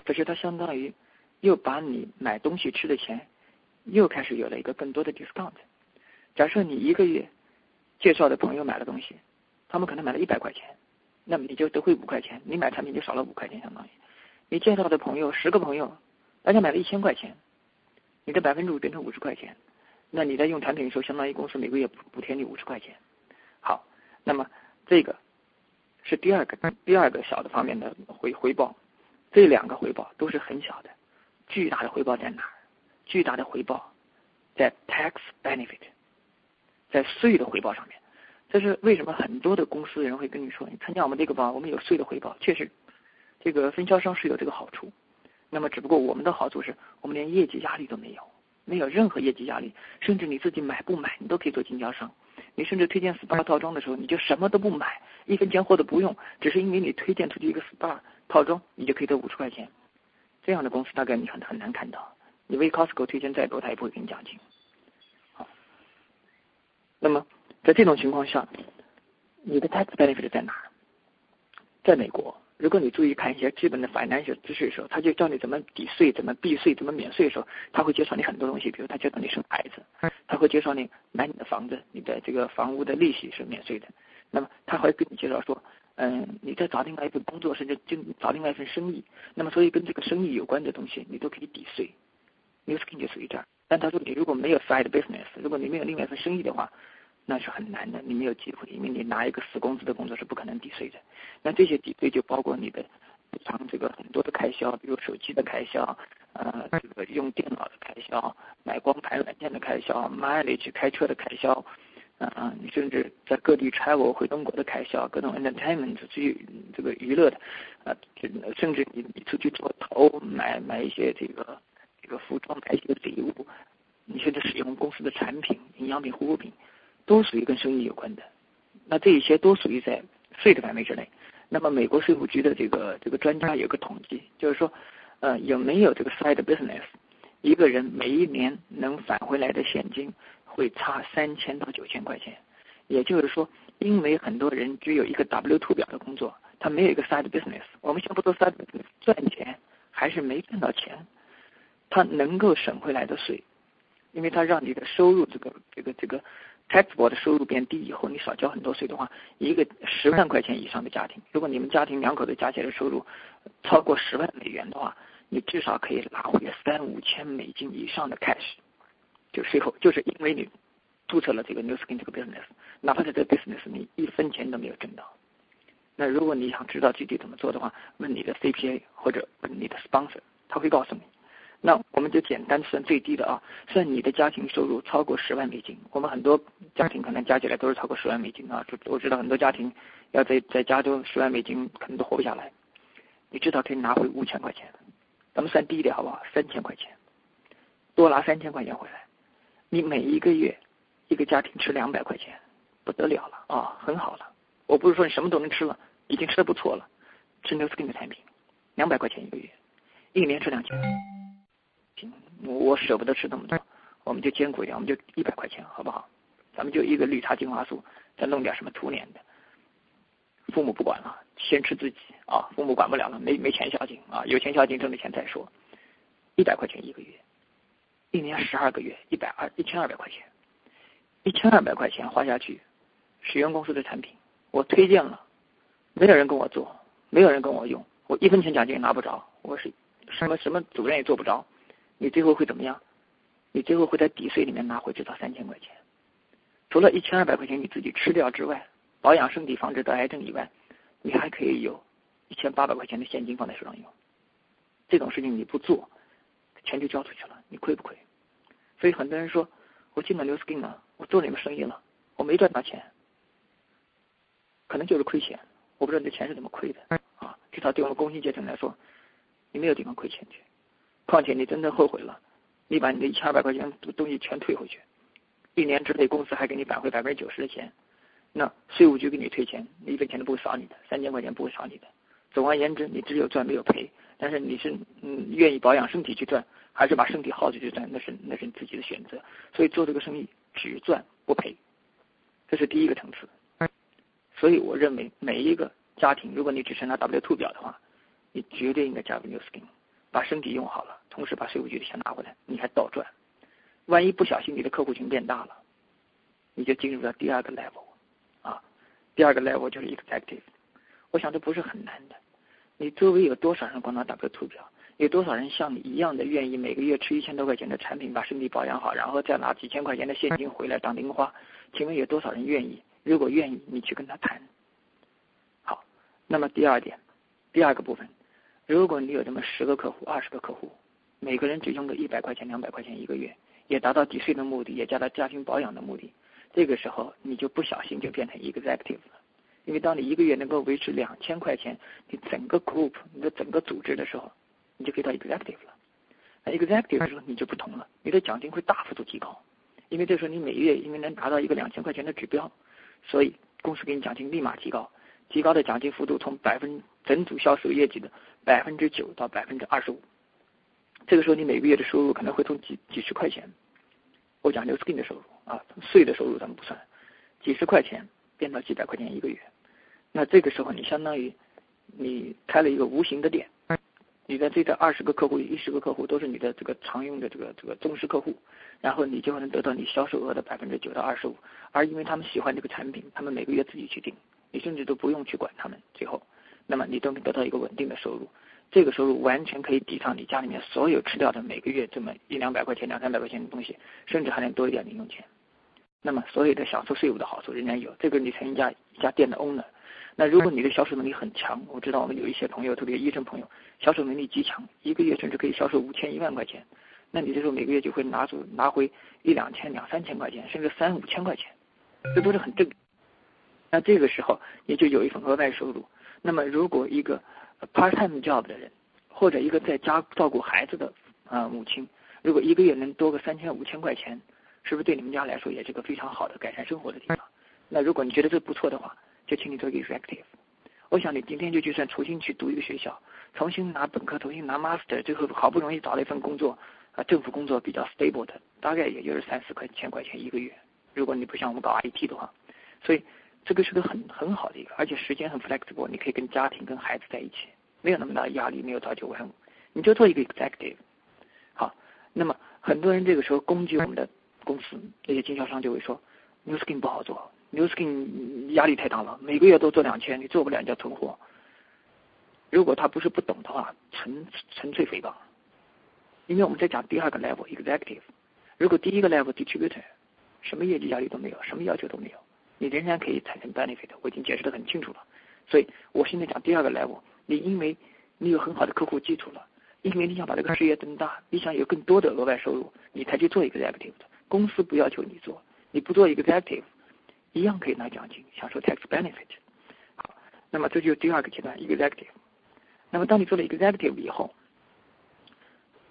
可是它相当于又把你买东西吃的钱又开始有了一个更多的 discount。假设你一个月介绍的朋友买了东西，他们可能买了一百块钱。那么你就得回五块钱，你买产品就少了五块钱，相当于你介绍的朋友十个朋友，大家买了一千块钱，你的百分之五变成五十块钱，那你在用产品的时候，相当于公司每个月补补贴你五十块钱。好，那么这个是第二个第二个小的方面的回回报，这两个回报都是很小的，巨大的回报在哪儿？巨大的回报在 tax benefit，在税的回报上面。这是为什么很多的公司人会跟你说，你参加我们这个吧，我们有税的回报。确实，这个分销商是有这个好处。那么，只不过我们的好处是我们连业绩压力都没有，没有任何业绩压力，甚至你自己买不买，你都可以做经销商。你甚至推荐 SPA 套装的时候，你就什么都不买，一分钱货都不用，只是因为你推荐出去一个 SPA 套装，你就可以得五十块钱。这样的公司大概你很很难看到。你为 Costco 推荐再多，他也不会给你奖金。好，那么。在这种情况下，你的 tax benefit 在哪？在美国，如果你注意看一些基本的 financial 知识的时候，他就教你怎么抵税、怎么避税、怎么免税的时候，他会介绍你很多东西。比如他介绍你生孩子，他会介绍你买你的房子，你的这个房屋的利息是免税的。那么他会跟你介绍说，嗯，你在找另外一份工作，甚至就找另外一份生意。那么所以跟这个生意有关的东西，你都可以抵税。New Skin 就属于这儿。但他说你如果没有 side business，如果你没有另外一份生意的话，那是很难的，你没有机会，因为你拿一个死工资的工作是不可能抵税的。那这些抵税就包括你的日常这个很多的开销，比如手机的开销，呃，这个用电脑的开销，买光盘软件的开销，mileage 开车的开销，啊，你甚至在各地 travel 回中国的开销，各种 entertainment 去这个娱乐的，啊，甚至你你出去做头买买一些这个这个服装，买一些礼物，你甚至使用公司的产品、营养品、护肤品。都属于跟生意有关的，那这一些都属于在税的范围之内。那么美国税务局的这个这个专家有个统计，就是说，呃，有没有这个 side business，一个人每一年能返回来的现金会差三千到九千块钱。也就是说，因为很多人只有一个 W two 表的工作，他没有一个 side business。我们先不说 side business 赚钱还是没赚到钱，他能够省回来的税，因为他让你的收入这个这个这个。taxable 的收入变低以后，你少交很多税的话，一个十万块钱以上的家庭，如果你们家庭两口子加起来的收入超过十万美元的话，你至少可以拿回三五千美金以上的 cash，就税后，就是因为你注册了这个 New Skin 这个 business，哪怕在这个 business 你一分钱都没有挣到。那如果你想知道具体怎么做的话，问你的 CPA 或者问你的 sponsor，他会告诉你。那我们就简单算最低的啊，算你的家庭收入超过十万美金。我们很多家庭可能加起来都是超过十万美金啊。就我知道很多家庭要在在加州十万美金可能都活不下来。你至少可以拿回五千块钱，咱们算低一点好不好？三千块钱，多拿三千块钱回来，你每一个月一个家庭吃两百块钱，不得了了啊，很好了。我不是说你什么都能吃了，已经吃的不错了。吃 New Skin 的产品，两百块钱一个月，一年吃两千。我舍不得吃那么多，我们就艰苦一点，我们就一百块钱，好不好？咱们就一个绿茶精华素，再弄点什么涂脸的。父母不管了，先吃自己啊！父母管不了了，没没钱孝敬啊！有钱孝敬，挣的钱再说。一百块钱一个月，一年十二个月，一百二一千二百块钱，一千二百块钱花下去，使用公司的产品，我推荐了，没有人跟我做，没有人跟我用，我一分钱奖金也拿不着，我是什么什么主任也做不着。你最后会怎么样？你最后会在抵税里面拿回至少三千块钱，除了一千二百块钱你自己吃掉之外，保养身体、防止得癌症以外，你还可以有一千八百块钱的现金放在手上用。这种事情你不做，钱就交出去了，你亏不亏？所以很多人说，我进了 New Skin 了，我做你们生意了，我没赚到钱，可能就是亏钱。我不知道你的钱是怎么亏的啊？至少对我们工薪阶层来说，你没有地方亏钱去。况且你真的后悔了，你把你的一千二百块钱的东西全退回去，一年之内公司还给你返回百分之九十的钱，那税务局给你退钱，你一分钱都不会少你的，三千块钱不会少你的。总而言之，你只有赚没有赔。但是你是嗯愿意保养身体去赚，还是把身体耗着去赚，那是那是你自己的选择。所以做这个生意只赚不赔，这是第一个层次。所以我认为每一个家庭，如果你只是拿 W two 表的话，你绝对应该加入 New Skin。把身体用好了，同时把税务局的钱拿回来，你还倒赚。万一不小心你的客户群变大了，你就进入了第二个 level，啊，第二个 level 就是 executive。我想这不是很难的。你周围有多少人光拿 W two 表？有多少人像你一样的愿意每个月吃一千多块钱的产品，把身体保养好，然后再拿几千块钱的现金回来当零花？请问有多少人愿意？如果愿意，你去跟他谈。好，那么第二点，第二个部分。如果你有这么十个客户、二十个客户，每个人只用个一百块钱、两百块钱一个月，也达到抵税的目的，也加到家庭保养的目的，这个时候你就不小心就变成 executive 了。因为当你一个月能够维持两千块钱，你整个 group、你的整个组织的时候，你就可以到 executive 了。那 executive 的时候你就不同了，你的奖金会大幅度提高，因为这时候你每月因为能达到一个两千块钱的指标，所以公司给你奖金立马提高。提高的奖金幅度从百分整组销售业绩的百分之九到百分之二十五，这个时候你每个月的收入可能会从几几十块钱，我讲 New Skin 的收入啊，税的收入咱们不算，几十块钱变到几百块钱一个月，那这个时候你相当于你开了一个无形的店。你的这个二十个客户、一十个客户都是你的这个常用的这个这个忠实客户，然后你就能得到你销售额的百分之九到二十五，而因为他们喜欢这个产品，他们每个月自己去订，你甚至都不用去管他们，最后，那么你都能得到一个稳定的收入，这个收入完全可以抵偿你家里面所有吃掉的每个月这么一两百块钱、两三百块钱的东西，甚至还能多一点零用钱。那么所有的享受税务的好处仍然有，这个你成一家一家店的 owner。那如果你的销售能力很强，我知道我们有一些朋友，特别医生朋友，销售能力极强，一个月甚至可以销售五千一万块钱，那你这时候每个月就会拿出拿回一两千两三千块钱，甚至三五千块钱，这都是很正。那这个时候也就有一份额外收入。那么如果一个 part-time job 的人，或者一个在家照顾孩子的啊母亲，如果一个月能多个三千五千块钱，是不是对你们家来说也是个非常好的改善生活的地方？那如果你觉得这不错的话，就请你做一个 executive。我想你今天就就算重新去读一个学校，重新拿本科，重新拿 master，最后好不容易找了一份工作，啊，政府工作比较 stable 的，大概也就是三四块千块钱一个月。如果你不像我们搞 IT 的话，所以这个是个很很好的一个，而且时间很 flexible，你可以跟家庭跟孩子在一起，没有那么大的压力，没有朝九晚五，你就做一个 executive。好，那么很多人这个时候攻击我们的公司，那些经销商就会说 New Skin 不好做。New Skin 压力太大了，每个月都做两千，你做不了你叫囤货。如果他不是不懂的话，纯纯粹诽谤。因为我们在讲第二个 level executive，如果第一个 level distributor，什么业绩压力都没有，什么要求都没有，你仍然可以产生 benefit。我已经解释的很清楚了。所以我现在讲第二个 level，你因为你有很好的客户基础了，因为你想把这个事业增大，你想有更多的额外收入，你才去做 executive 的。公司不要求你做，你不做 executive，一样可以拿奖金，享受 tax benefit。好，那么这就是第二个阶段 executive。那么当你做了 executive 以后，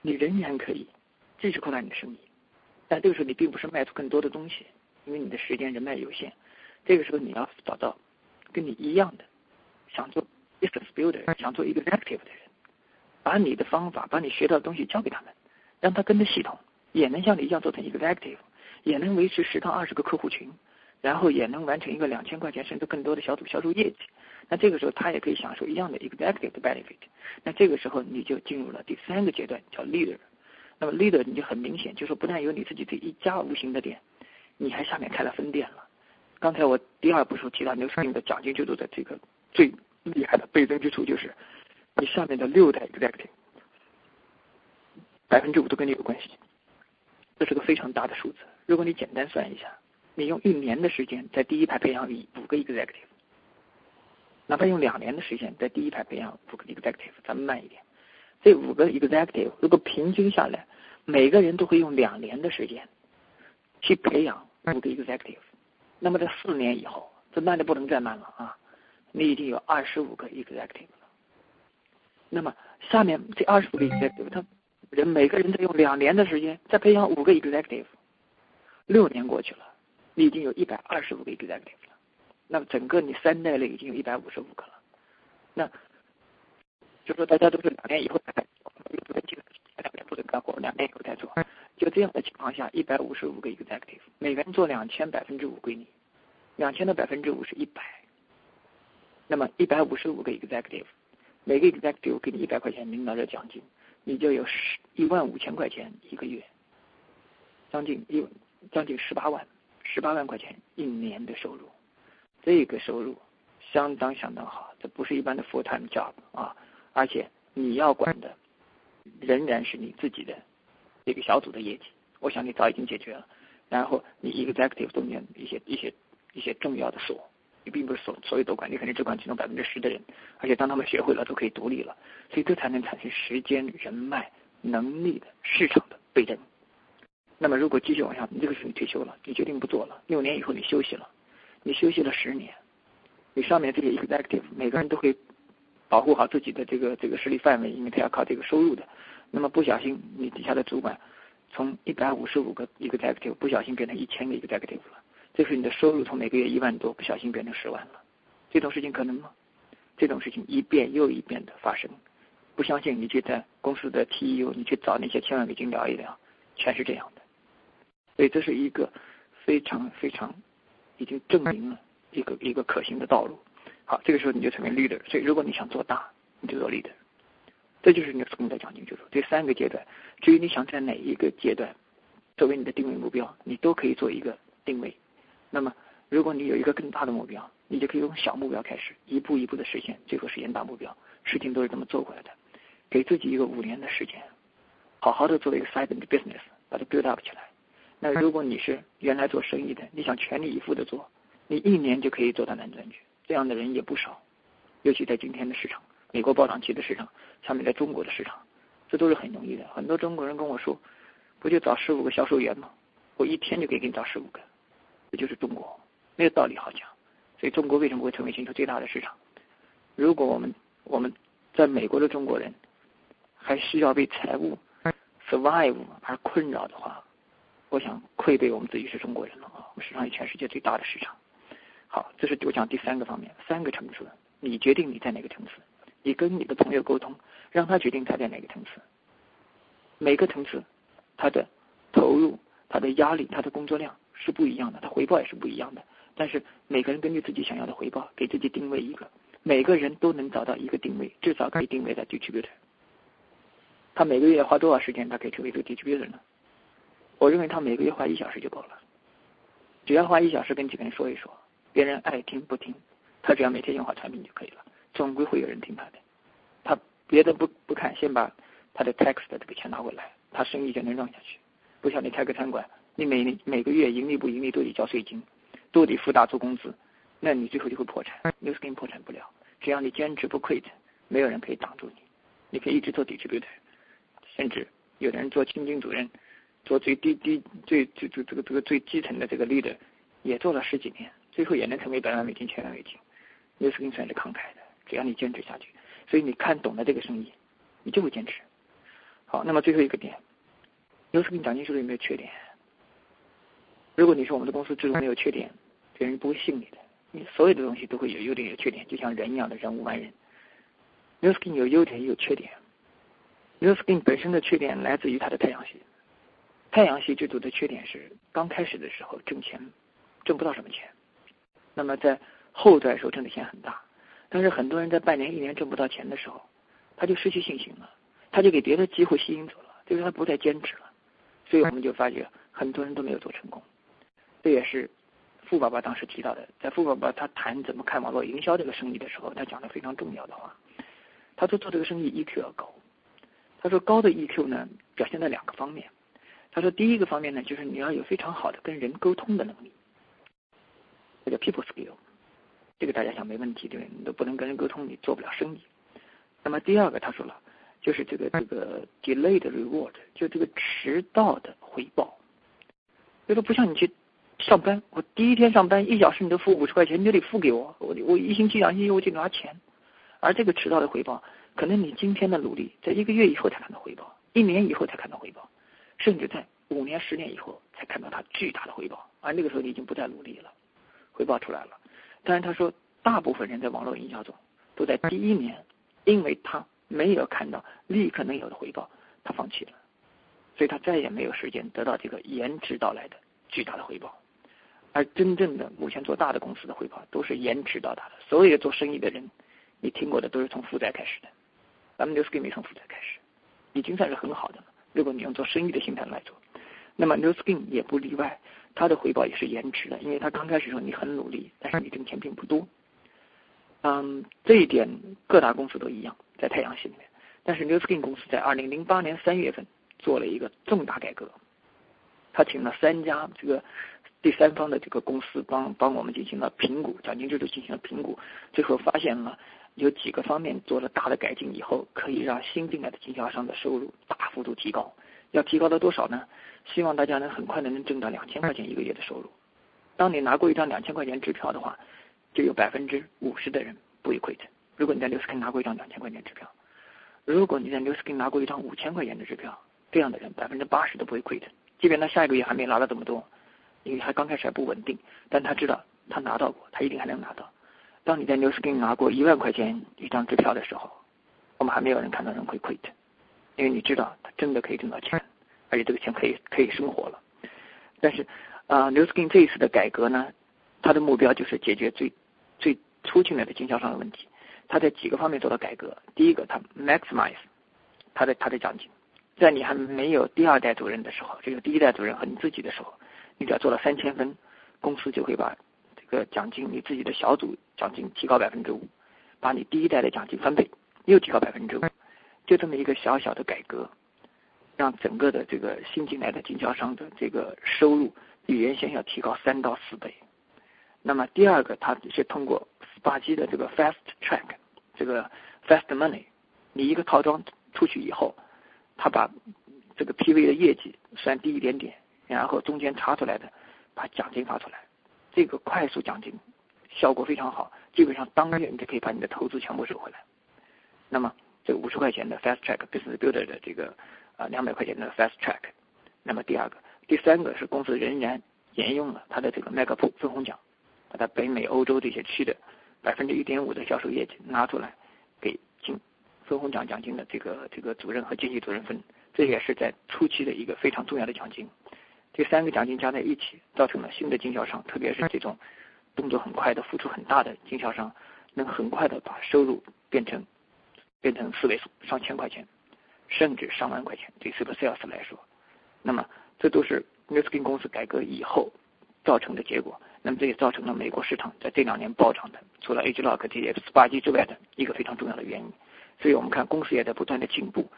你仍然可以继续扩大你的生意，但这个时候你并不是卖出更多的东西，因为你的时间人脉有限。这个时候你要找到跟你一样的想做 business builder、想做 executive 的人。把你的方法，把你学到的东西教给他们，让他跟着系统，也能像你一样做成 executive，也能维持十到二十个客户群，然后也能完成一个两千块钱甚至更多的小组销售业绩。那这个时候他也可以享受一样的一个 active benefit。那这个时候你就进入了第三个阶段，叫 leader。那么 leader 你就很明显，就是不但有你自己这一家无形的店，你还下面开了分店了。刚才我第二步时候提到牛市的奖金制度的这个最厉害的倍增之处就是。你下面的六代 executive，百分之五都跟你有关系，这是个非常大的数字。如果你简单算一下，你用一年的时间在第一排培养五个 executive，哪怕用两年的时间在第一排培养五个 executive，咱们慢一点，这五个 executive 如果平均下来，每个人都会用两年的时间去培养五个 executive，那么在四年以后，这慢的不能再慢了啊！你已经有二十五个 executive 了。那么下面这二十五个 executive，他人每个人在用两年的时间再培养五个 executive，六年过去了，你已经有一百二十五个 executive 了。那么整个你三代类已经有一百五十五个了。那就说大家都是两年以后才做，两年不能干活，两年以后再做。就这样的情况下，一百五十五个 executive，每个人做两千，百分之五归你，两千的百分之五是一百。那么一百五十五个 executive。每个 executive 给你一百块钱领导者奖金，你就有十一万五千块钱一个月，将近一将近十八万，十八万块钱一年的收入，这个收入相当相当好，这不是一般的 full time job 啊，而且你要管的仍然是你自己的一个小组的业绩，我想你早已经解决了，然后你 executive 中间一些一些一些重要的数。你并不是所所有都管，你肯定只管其中百分之十的人，而且当他们学会了，都可以独立了，所以这才能产生时间、人脉、能力的市场的倍增。那么，如果继续往下，你这个时候你退休了，你决定不做了，六年以后你休息了，你休息了十年，你上面这些 executive 每个人都会保护好自己的这个这个实力范围，因为他要靠这个收入的。那么不小心，你底下的主管从一百五十五个 executive 不小心变成一千个 executive 了。这是你的收入从每个月一万多不小心变成十万了，这种事情可能吗？这种事情一遍又一遍的发生，不相信你去在公司的 T E O，你去找那些千万美金聊一聊，全是这样的。所以这是一个非常非常已经证明了一个一个可行的道路。好，这个时候你就成为 leader。所以如果你想做大，你就做 leader。这就是你的从的奖金制度。这三个阶段，至于你想在哪一个阶段作为你的定位目标，你都可以做一个定位。那么，如果你有一个更大的目标，你就可以从小目标开始，一步一步的实现，最后实现大目标。事情都是这么做过来的。给自己一个五年的时间，好好的做一个 side business，把它 build up 起来。那如果你是原来做生意的，你想全力以赴的做，你一年就可以做到南专区。这样的人也不少，尤其在今天的市场，美国暴涨期的市场，下面在中国的市场，这都是很容易的。很多中国人跟我说，不就找十五个销售员吗？我一天就可以给你找十五个。这就是中国，没有道理好讲。所以中国为什么会成为全球最大的市场？如果我们我们在美国的中国人还需要为财务 survive 而困扰的话，我想愧对我们自己是中国人了啊！我们市场是全世界最大的市场。好，这是我讲第三个方面，三个层次，你决定你在哪个层次，你跟你的朋友沟通，让他决定他在哪个层次。每个层次，他的投入、他的压力、他的工作量。是不一样的，他回报也是不一样的。但是每个人根据自己想要的回报，给自己定位一个，每个人都能找到一个定位，至少可以定位在 distributor。他每个月花多少时间，他可以成为一个 distributor 呢？我认为他每个月花一小时就够了，只要花一小时跟几个人说一说，别人爱听不听，他只要每天用好产品就可以了，总归会有人听他的。他别的不不看，先把他的 tax 的这个钱拿回来，他生意就能让下去。不像你开个餐馆。你每每个月盈利不盈利都得交税金，都得付大租工资，那你最后就会破产。New Skin 破产不了，只要你坚持不 quit，没有人可以挡住你。你可以一直做 distributor，甚至有的人做青经主任，做最低低最最最这个这个最基层的这个 leader，也做了十几年，最后也能成为百万美金、千万美金。牛斯根算是慷慨的，只要你坚持下去，所以你看懂了这个生意，你就会坚持。好，那么最后一个点，牛斯根奖金制度有没有缺点？如果你说我们的公司制度没有缺点，别人不会信你的。你所有的东西都会有优点有缺点，就像人一样的人无完人。Newski 有优点也有缺点。，Newski 本身的缺点来自于它的太阳系。太阳系制度的缺点是刚开始的时候挣钱挣不到什么钱，那么在后段时候挣的钱很大，但是很多人在半年一年挣不到钱的时候，他就失去信心了。他就给别的机会吸引走了，就是他不再坚持了，所以我们就发觉很多人都没有做成功。这也是富爸爸当时提到的，在富爸爸他谈怎么看网络营销这个生意的时候，他讲的非常重要的话。他说做这个生意 EQ 要高，他说高的 EQ 呢表现在两个方面。他说第一个方面呢就是你要有非常好的跟人沟通的能力，这叫 people skill，这个大家想没问题对不对？你都不能跟人沟通，你做不了生意。那么第二个他说了。就是这个这个 delayed reward，就这个迟到的回报，就是不像你去上班，我第一天上班一小时你都付五十块钱，你就得付给我，我我一星期两星期我就拿钱，而这个迟到的回报，可能你今天的努力，在一个月以后才看到回报，一年以后才看到回报，甚至在五年十年以后才看到它巨大的回报，而那个时候你已经不再努力了，回报出来了。但是他说，大部分人在网络营销中都在第一年，因为他。没有看到立刻能有的回报，他放弃了，所以他再也没有时间得到这个延迟到来的巨大的回报。而真正的目前做大的公司的回报都是延迟到达的。所有做生意的人，你听过的都是从负债开始的，咱们 New Skin 没从负债开始，已经算是很好的了。如果你用做生意的心态来做，那么 New Skin 也不例外，它的回报也是延迟的，因为它刚开始时候你很努力，但是你挣钱并不多。嗯，这一点各大公司都一样，在太阳系里面。但是 New Skin 公司在二零零八年三月份做了一个重大改革，他请了三家这个第三方的这个公司帮帮我们进行了评估，奖金制度进行了评估，最后发现了有几个方面做了大的改进以后，可以让新进来的经销商的收入大幅度提高。要提高到多少呢？希望大家能很快的能挣到两千块钱一个月的收入。当你拿过一张两千块钱支票的话。就有百分之五十的人不会亏的。如果你在 New Skin 拿过一张两千块钱支票，如果你在 New Skin 拿过一张五千块钱的支票，这样的人百分之八十都不会亏的。即便他下一个月还没拿到这么多，因为他刚开始还不稳定，但他知道他拿到过，他一定还能拿到。当你在 New Skin 拿过一万块钱一张支票的时候，我们还没有人看到人会亏的，因为你知道他真的可以挣到钱，而且这个钱可以可以生活了。但是啊，New Skin 这一次的改革呢，它的目标就是解决最最初进来的经销商的问题，他在几个方面做了改革。第一个，他 maximize 他的他的奖金，在你还没有第二代主任的时候，这个第一代主任和你自己的时候，你只要做了三千分，公司就会把个奖金，你自己的小组奖金提高百分之五，把你第一代的奖金翻倍，又提高百分之五，就这么一个小小的改革，让整个的这个新进来的经销商的这个收入比原先要提高三到四倍。那么第二个，它是通过 SPA 的这个 Fast Track，这个 Fast Money，你一个套装出去以后，他把这个 PV 的业绩算低一点点，然后中间查出来的把奖金发出来，这个快速奖金效果非常好，基本上当月你就可以把你的投资全部收回来。那么这五十块钱的 Fast Track Business Builder 的这个啊两百块钱的 Fast Track，那么第二个，第三个是公司仍然沿用了它的这个 Mega 分红奖。把它北美、欧洲这些区的百分之一点五的销售业绩拿出来，给进分红奖奖金的这个这个主任和经济主任分，这也是在初期的一个非常重要的奖金。这三个奖金加在一起，造成了新的经销商，特别是这种动作很快的、付出很大的经销商，能很快的把收入变成变成四位数、上千块钱，甚至上万块钱。对 Super Sales 来说，那么这都是 n e s k i n 公司改革以后造成的结果。那么这也造成了美国市场在这两年暴涨的，除了 Age Lock 这些 SPA 机之外的一个非常重要的原因。所以我们看公司也在不断的进步，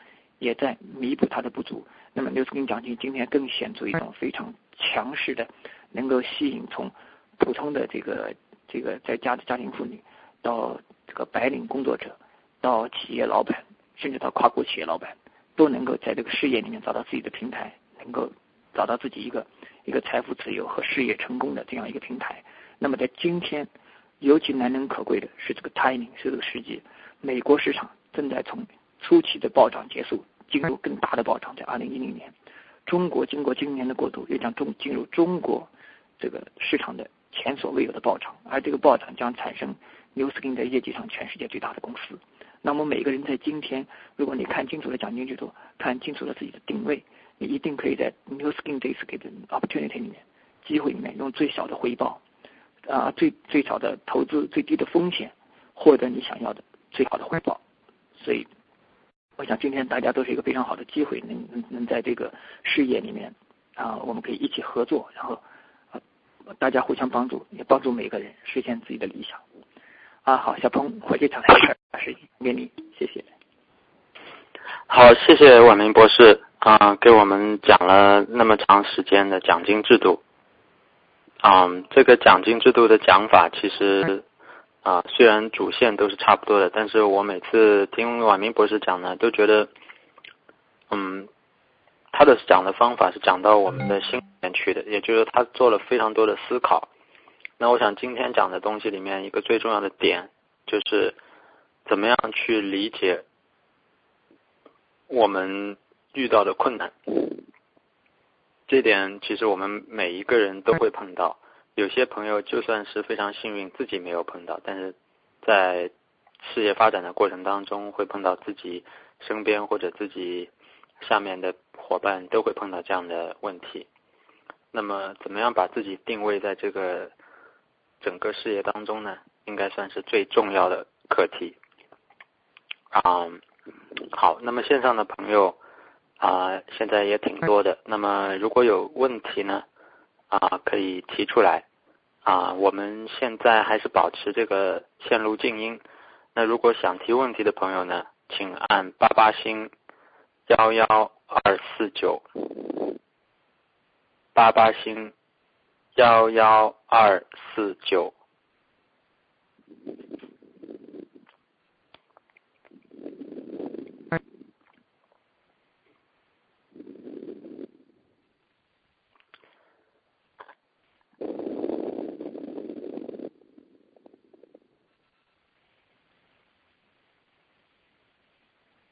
也在弥补它的不足。那么 New Skin 奖金今天更显出一种非常强势的，能够吸引从普通的这个这个在家的家庭妇女，到这个白领工作者，到企业老板，甚至到跨国企业老板，都能够在这个事业里面找到自己的平台，能够找到自己一个一个财富自由和事业成功的这样一个平台。那么在今天，尤其难能可贵的是这个 timing，是这个时机。美国市场正在从初期的暴涨结束，进入更大的暴涨，在二零一零年。中国经过今年的过渡，也将中进入中国这个市场的前所未有的暴涨，而这个暴涨将产生 New Skin 在业绩上全世界最大的公司。那么每个人在今天，如果你看清楚了奖金制度，看清楚了自己的定位，你一定可以在 New Skin 这次给的 opportunity 里面，机会里面用最小的回报，啊最最少的投资、最低的风险，获得你想要的最好的回报。所以，我想今天大家都是一个非常好的机会，能能能在这个事业里面啊，我们可以一起合作，然后大家互相帮助，也帮助每个人实现自己的理想。啊，好，小鹏回去场来。时间给你，谢谢。好，谢谢婉明博士啊，给我们讲了那么长时间的奖金制度。嗯，这个奖金制度的讲法其实啊，虽然主线都是差不多的，但是我每次听婉明博士讲呢，都觉得，嗯，他的讲的方法是讲到我们的心里面去的，也就是他做了非常多的思考。那我想今天讲的东西里面一个最重要的点就是。怎么样去理解我们遇到的困难？这点其实我们每一个人都会碰到。有些朋友就算是非常幸运，自己没有碰到，但是在事业发展的过程当中，会碰到自己身边或者自己下面的伙伴都会碰到这样的问题。那么，怎么样把自己定位在这个整个事业当中呢？应该算是最重要的课题。啊，好，那么线上的朋友啊，现在也挺多的。那么如果有问题呢，啊，可以提出来。啊，我们现在还是保持这个线路静音。那如果想提问题的朋友呢，请按八八星幺幺二四九，八八星幺幺二四九。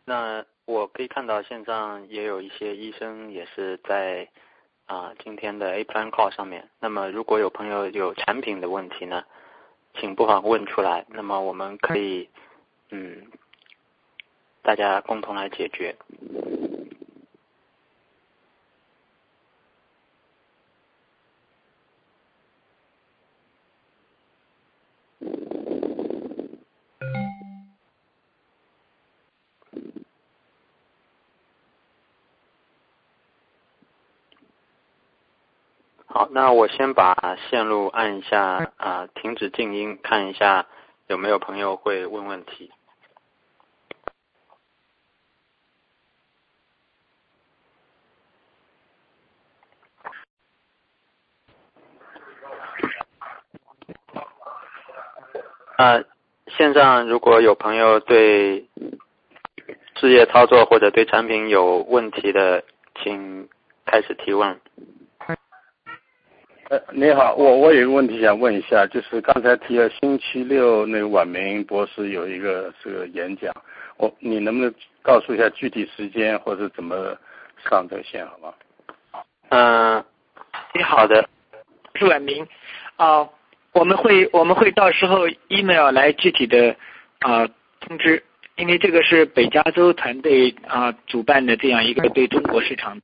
那我可以看到线上也有一些医生也是在啊今天的 A Plan Call 上面。那么如果有朋友有产品的问题呢，请不妨问出来。那么我们可以嗯大家共同来解决。好，那我先把线路按一下啊，停止静音，看一下有没有朋友会问问题。啊，线上如果有朋友对事业操作或者对产品有问题的，请开始提问。呃，你好，我我有个问题想问一下，就是刚才提了星期六那个晚明博士有一个这个演讲，我你能不能告诉一下具体时间或者怎么上这个线，好吗？嗯，你好的，是晚明啊，我们会我们会到时候 email 来具体的啊通知，因为这个是北加州团队啊主办的这样一个对中国市场。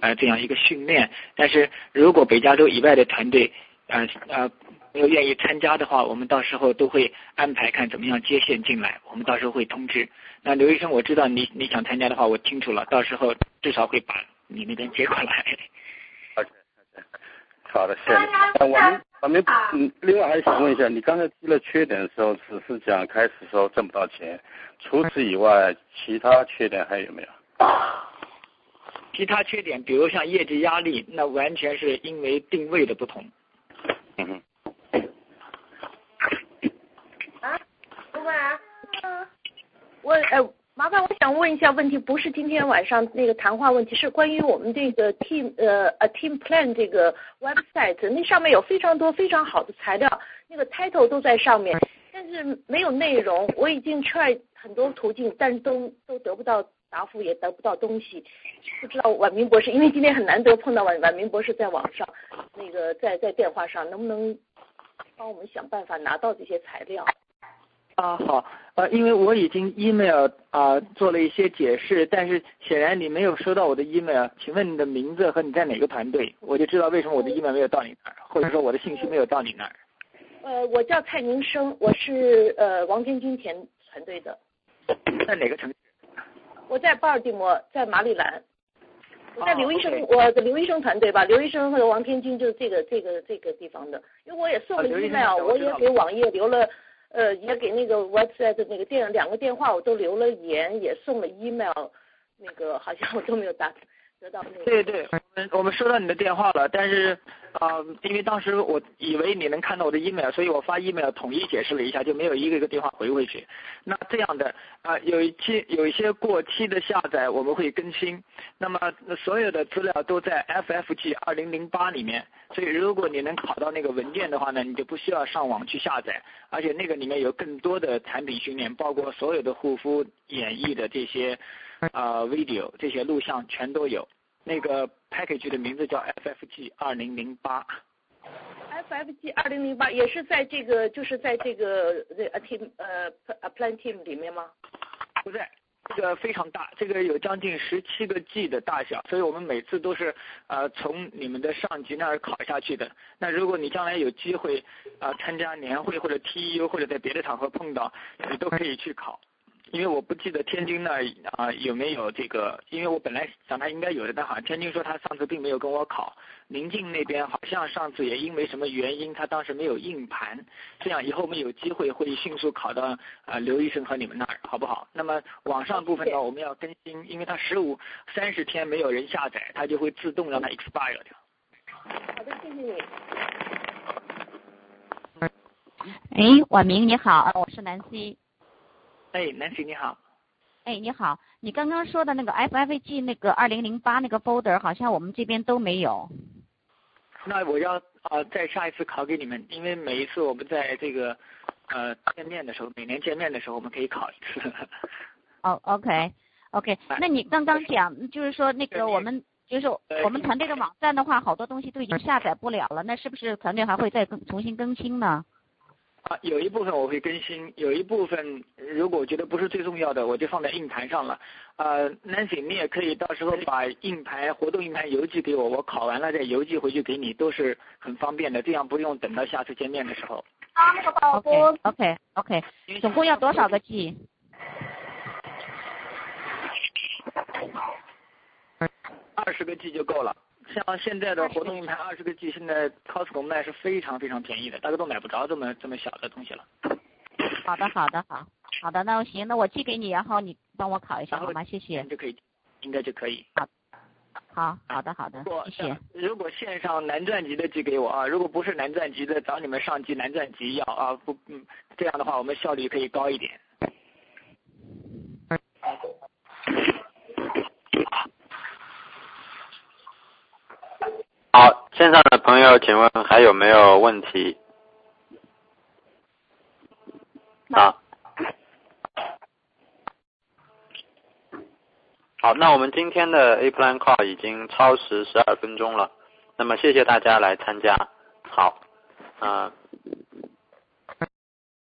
呃，这样一个训练，但是如果北加州以外的团队，呃呃，没有愿意参加的话，我们到时候都会安排看怎么样接线进来，我们到时候会通知。那刘医生，我知道你你想参加的话，我清楚了，到时候至少会把你那边接过来。好的，谢谢。那我们我们嗯，另外还想问一下，你刚才提了缺点的时候，只是讲开始时候挣不到钱，除此以外，其他缺点还有没有？其他缺点，比如像业绩压力，那完全是因为定位的不同。嗯。啊，老板，我呃，麻烦我想问一下问题，不是今天晚上那个谈话问题，是关于我们这个 team 呃 a team plan 这个 website，那上面有非常多非常好的材料，那个 title 都在上面，但是没有内容。我已经 try 很多途径，但是都都得不到答复，也得不到东西。不知道婉明博士，因为今天很难得碰到婉婉明博士在网上，那个在在电话上，能不能帮我们想办法拿到这些材料？啊好，呃，因为我已经 email 啊做了一些解释，但是显然你没有收到我的 email，请问你的名字和你在哪个团队，我就知道为什么我的 email 没有到你那儿，或者说我的信息没有到你那儿。呃，我叫蔡宁生，我是呃王天金田团队的。在哪个城市？我在巴尔的摩，在马里兰。我在刘医生，我的刘医生团队吧，刘医生和王天军就是这个这个这个地方的，因为我也送了 email，我也给网页留了。呃，也给那个 website 的那个电两个电话我都留了言，也送了 email，那个好像我都没有打对对，我们我们收到你的电话了，但是啊，因为当时我以为你能看到我的 email，所以我发 email 统一解释了一下，就没有一个一个电话回回去。那这样的啊，有一期有一些过期的下载我们会更新，那么所有的资料都在 FFG 二零零八里面。所以，如果你能考到那个文件的话呢，你就不需要上网去下载，而且那个里面有更多的产品训练，包括所有的护肤演绎的这些啊 video 这些录像全都有。那个 package 的名字叫 FFG 二零零八。FFG 二零零八也是在这个就是在这个 a team 呃 a plan team 里面吗？不在。这个非常大，这个有将近十七个 G 的大小，所以我们每次都是呃从你们的上级那儿考下去的。那如果你将来有机会啊参加年会或者 TEU 或者在别的场合碰到，你都可以去考。因为我不记得天津那儿啊有没有这个，因为我本来想他应该有的，但好像天津说他上次并没有跟我考。宁静那边好像上次也因为什么原因，他当时没有硬盘。这样以后我们有机会会迅速考到啊刘医生和你们那儿，好不好？那么网上部分呢，我们要更新，因为它十五三十天没有人下载，它就会自动让它 expire 掉。好的，谢谢你。哎，婉明你好，我是南希。哎，南希你好。哎，你好，你刚刚说的那个 FFG 那个二零零八那个 folder 好像我们这边都没有。那我要啊再下一次考给你们，因为每一次我们在这个呃见面的时候，每年见面的时候我们可以考一次。哦，OK，OK，那你刚刚讲就是说那个我们就是我们团队的网站的话，好多东西都已经下载不了了，那是不是团队还会再更重新更新呢？啊，有一部分我会更新，有一部分如果我觉得不是最重要的，我就放在硬盘上了。呃，Nancy，你也可以到时候把硬盘活动硬盘邮寄给我，我考完了再邮寄回去给你，都是很方便的，这样不用等到下次见面的时候。啊，那个宝宝。OK，OK，OK，总共要多少个 G？二十个 G 就够了。像现在的活动硬盘二十个 G，现在 Costco 卖是非常非常便宜的，大家都买不着这么这么小的东西了。好的，好的，好，好的，那行，那我寄给你，然后你帮我考一下好吗？谢谢。就可以，应该就可以。好，好，好的，好的，谢谢。如果线上南钻级的寄给我啊，如果不是南钻级的，找你们上级南钻级要啊，不，嗯，这样的话我们效率可以高一点。好，线上的朋友，请问还有没有问题？好，好，那我们今天的 A Plan Call 已经超时十二分钟了，那么谢谢大家来参加，好，啊。